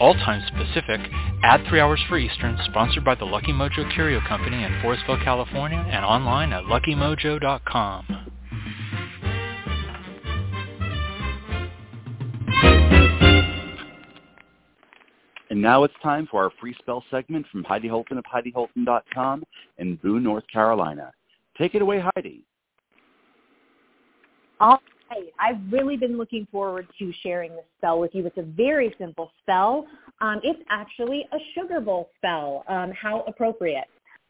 all times Pacific, add three hours for Eastern, sponsored by the Lucky Mojo Curio Company in Forestville, California, and online at luckymojo.com. And now it's time for our free spell segment from Heidi Holton of HeidiHolton.com in Boone, North Carolina. Take it away, Heidi. All right. I've really been looking forward to sharing this spell with you. It's a very simple spell. Um, it's actually a sugar bowl spell. Um, how appropriate.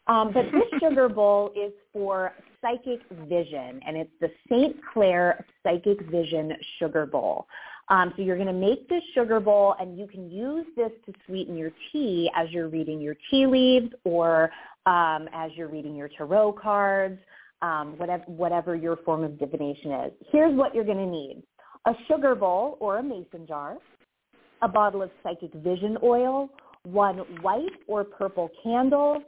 Um, but this sugar bowl is for psychic vision, and it's the St. Clare Psychic Vision Sugar Bowl. Um, so you're going to make this sugar bowl, and you can use this to sweeten your tea as you're reading your tea leaves or um, as you're reading your tarot cards um, whatever, whatever your form of divination is. Here's what you're going to need. A sugar bowl or a mason jar, a bottle of psychic vision oil, one white or purple candle,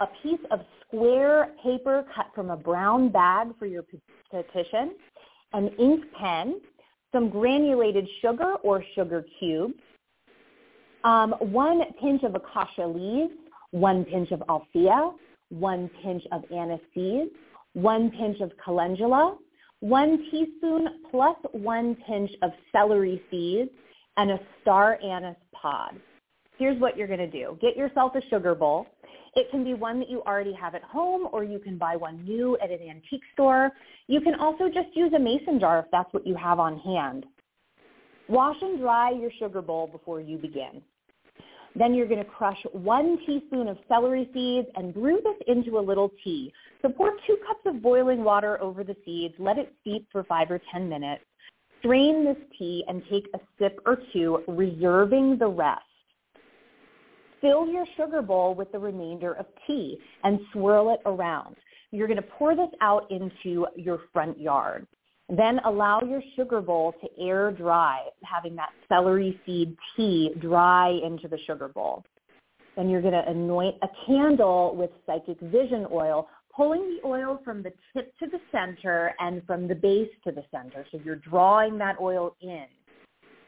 a piece of square paper cut from a brown bag for your petition, an ink pen, some granulated sugar or sugar cubes, um, one pinch of acacia leaves, one pinch of althea, one pinch of anise seeds, one pinch of calendula, one teaspoon plus one pinch of celery seeds, and a star anise pod. Here's what you're going to do. Get yourself a sugar bowl. It can be one that you already have at home or you can buy one new at an antique store. You can also just use a mason jar if that's what you have on hand. Wash and dry your sugar bowl before you begin. Then you're going to crush one teaspoon of celery seeds and brew this into a little tea. So pour two cups of boiling water over the seeds, let it steep for five or 10 minutes. Strain this tea and take a sip or two, reserving the rest. Fill your sugar bowl with the remainder of tea and swirl it around. You're going to pour this out into your front yard. Then allow your sugar bowl to air dry, having that celery seed tea dry into the sugar bowl. Then you're going to anoint a candle with psychic vision oil, pulling the oil from the tip to the center and from the base to the center. So you're drawing that oil in.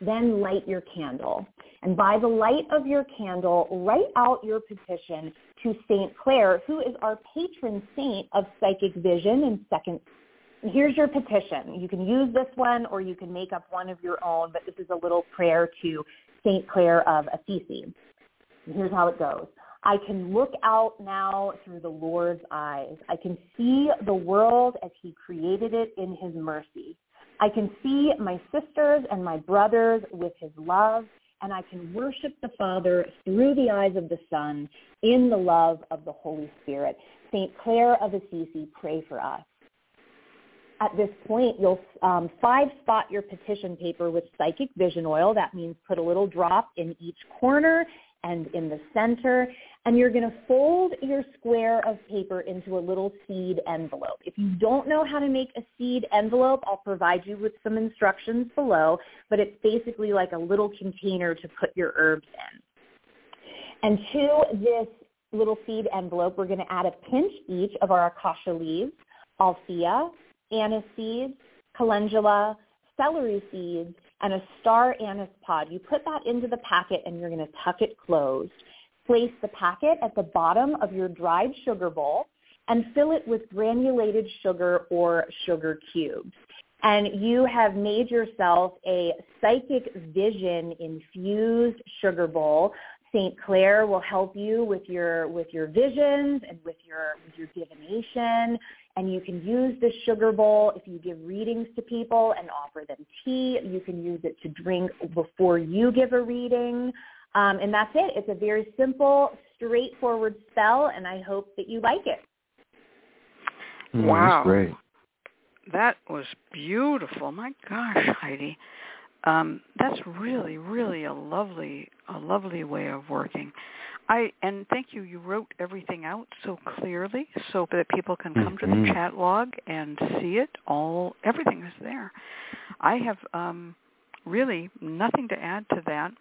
Then light your candle. And by the light of your candle, write out your petition to St. Clare, who is our patron saint of psychic vision and second here's your petition. You can use this one or you can make up one of your own, but this is a little prayer to St. Clare of Assisi. And here's how it goes. I can look out now through the Lord's eyes. I can see the world as he created it in his mercy. I can see my sisters and my brothers with his love, and I can worship the Father through the eyes of the Son in the love of the Holy Spirit. St. Clare of Assisi, pray for us at this point, you'll um, five spot your petition paper with psychic vision oil. That means put a little drop in each corner and in the center. And you're going to fold your square of paper into a little seed envelope. If you don't know how to make a seed envelope, I'll provide you with some instructions below, but it's basically like a little container to put your herbs in. And to this little seed envelope, we're going to add a pinch each of our acacia leaves, althea, anise seeds, calendula, celery seeds, and a star anise pod. You put that into the packet and you're going to tuck it closed. Place the packet at the bottom of your dried sugar bowl and fill it with granulated sugar or sugar cubes. And you have made yourself a psychic vision infused sugar bowl. St. Clare will help you with your with your visions and with your with your divination and you can use this sugar bowl if you give readings to people and offer them tea. You can use it to drink before you give a reading. Um, and that's it. It's a very simple, straightforward spell, and I hope that you like it. Mm, wow. That's great. That was beautiful. My gosh, Heidi. Um, that's really, really a lovely, a lovely way of working. I and thank you. You wrote everything out so clearly, so that people can come to the Mhm. chat log and see it. All everything is there. I have um, really nothing to add to that.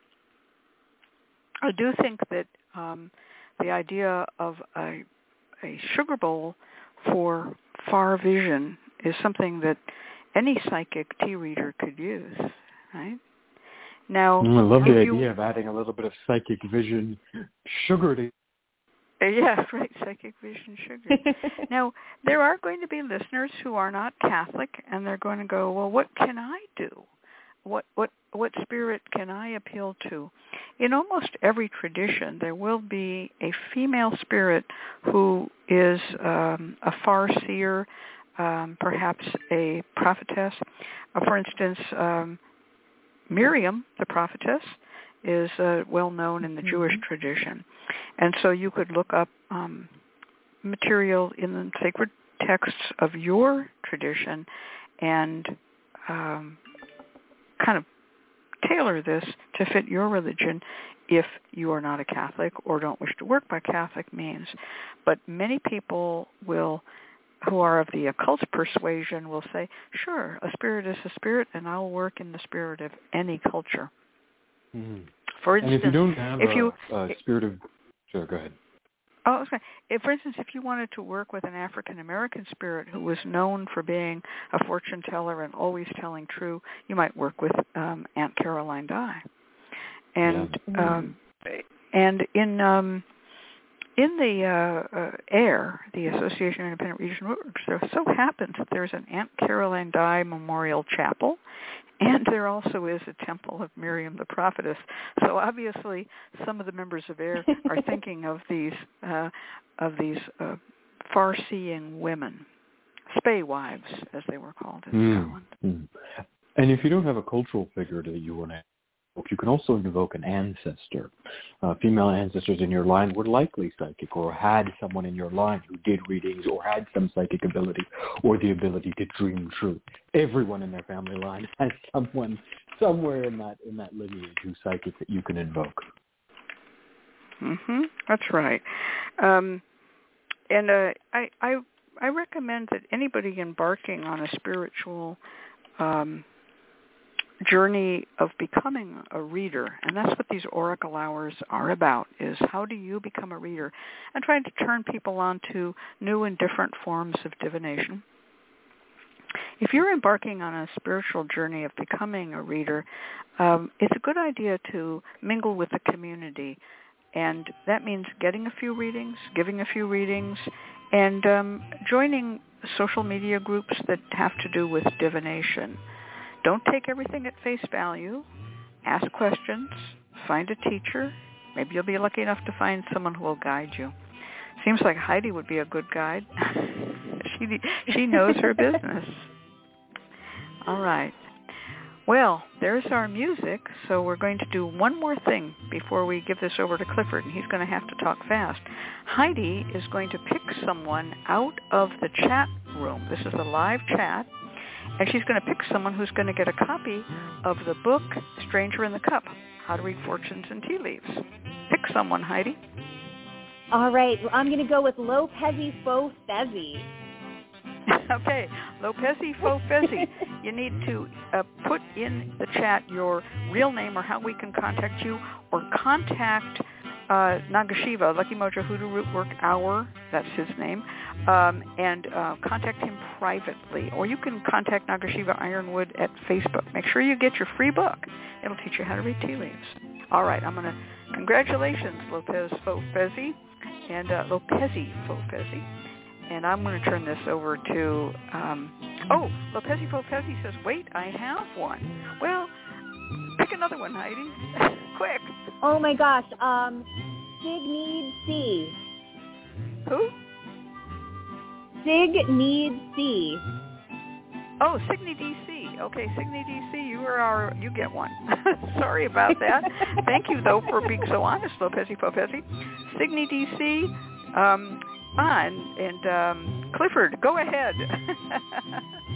I do think that um, the idea of a a sugar bowl for far vision is something that any psychic tea reader could use, right? Now, Mm, I love the you- idea of adding a little bit of psychic vision sugar to Uh, Yeah, right, psychic vision sugar. now, there are going to be listeners who are not Catholic and they're going to go, "Well, what can I do? What what what spirit can I appeal to?" In almost every tradition, there will be a female spirit who is um, a far seer, um, perhaps a prophetess. Uh, for instance, um, Miriam, the prophetess, is uh, well known in the Jewish tradition. And so you could look up um, material in the sacred texts of your tradition and um, kind of tailor this to fit your religion if you are not a Catholic or don't wish to work by Catholic means. But many people will who are of the occult persuasion will say, sure, a spirit is a spirit and I'll work in the spirit of any culture. Mhm. For And instance, if you don't have if a, you- a spirit of sure, go ahead. Oh, okay. If, for instance, if you wanted to work with an African American spirit who was known for being a fortune teller and always telling true, you might work with um, Aunt Caroline Dye. And Yeah. um, and in um, in the uh, uh, AIRR, the Association of Independent Regional Networks, there so happens that there's an Aunt Caroline Dye Memorial Chapel, and there also is a temple of Miriam the prophetess. So obviously, some of the members of AIRR are thinking of these uh, of these uh, far-seeing women, spae wives, as they were called in Mm. Scotland. Mm. And if you don't have a cultural figure that you want to you can also invoke an ancestor. Uh, female ancestors in your line were likely psychic or had someone in your line who did readings or had some psychic ability or the ability to dream true. Everyone in their family line has someone somewhere in that in that lineage who's psychic that you can invoke. Mhm. That's right. Um, and uh, I, I I recommend that anybody embarking on a spiritual um, journey of becoming a reader, and that's what these oracle hours are about: is how do you become a reader, and trying to turn people on to new and different forms of divination. If you're embarking on a spiritual journey of becoming a reader, um, it's a good idea to mingle with the community and that means getting a few readings, giving a few readings, and um, joining social media groups that have to do with divination. Don't take everything at face value. Ask questions. Find a teacher. Maybe you'll be lucky enough to find someone who will guide you. Seems like Heidi would be a good guide. she she knows her business. All right. Well, there's our music, so we're going to do one more thing before we give this over to Clifford, and he's going to have to talk fast. Heidi is going to pick someone out of the chat room. This is a live chat, and she's going to pick someone who's going to get a copy of the book Stranger in the Cup, How to Read Fortunes and Tea Leaves. Pick someone, Heidi. All right, well, I'm going to go with Lopezi Faux okay, Lopezi Fofezi. You need to uh, put in the chat your real name or how we can contact you, or contact uh, Nagasiva, Lucky Mojo Hoodoo Root Work Hour, that's his name, um, and uh, contact him privately. Or you can contact Nagasiva Yronwode at Facebook. Make sure you get your free book. It'll teach you how to read tea leaves. All right, I'm going to, congratulations, Lopez Fofezi, and uh, Lopezi Fofezi. And I'm going to turn this over to, um, oh, Lopezi Fofezi says, wait, I have one. Well, pick another one, Heidi. Quick. Oh my gosh, um, Sig Needs C. Who? Sig Needs C. Oh, Signy DC. Okay, Signy DC, you are our, you get one. Sorry about that. Thank you, though, for being so honest, Lopezi Fofezi. Signy DC, um, on, and um, Clifford, go ahead.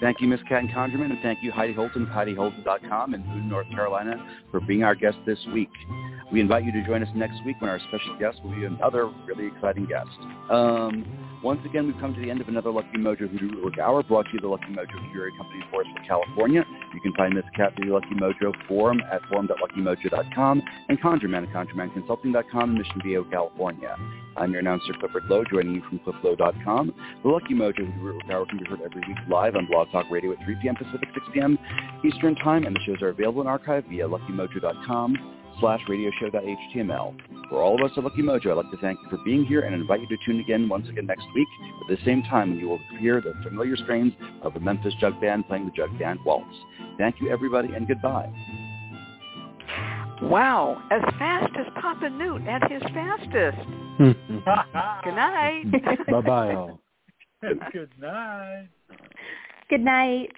Thank you, Cat and ConjureMan, and thank you, Heidi Holton HeidiHolton.com in Boone, North Carolina, for being our guest this week. We invite you to join us next week when our special guest will be another really exciting guest. Um, once again, we've come to the end of another Lucky Mojo Hoodoo Rootwork Hour brought to you the Lucky Mojo Curio Company in Forestville, California. You can find Miss Cat through the Lucky Mojo forum at forum.luckymojo.com and ConjureMan at ConjureManConsulting.com in Mission Viejo, California. I'm your announcer, Clifford Lowe, joining you from clifflowe.com. The Lucky Mojo Hoodoo Rootwork Hour can be heard every week live on Blog Talk Radio at 3 p.m. Pacific, 6 p.m. Eastern Time, and the shows are available in archive via luckymojo.com slash radioshow.html. For all of us at Lucky Mojo, I'd like to thank you for being here and invite you to tune again once again next week at the same time when you will hear the familiar strains of the Memphis Jug Band playing the Jug Band Waltz. Thank you, everybody, and goodbye. Wow, as fast as Papa Newt at his fastest. Hmm. Good night. Bye-bye, all. Good night. Good night.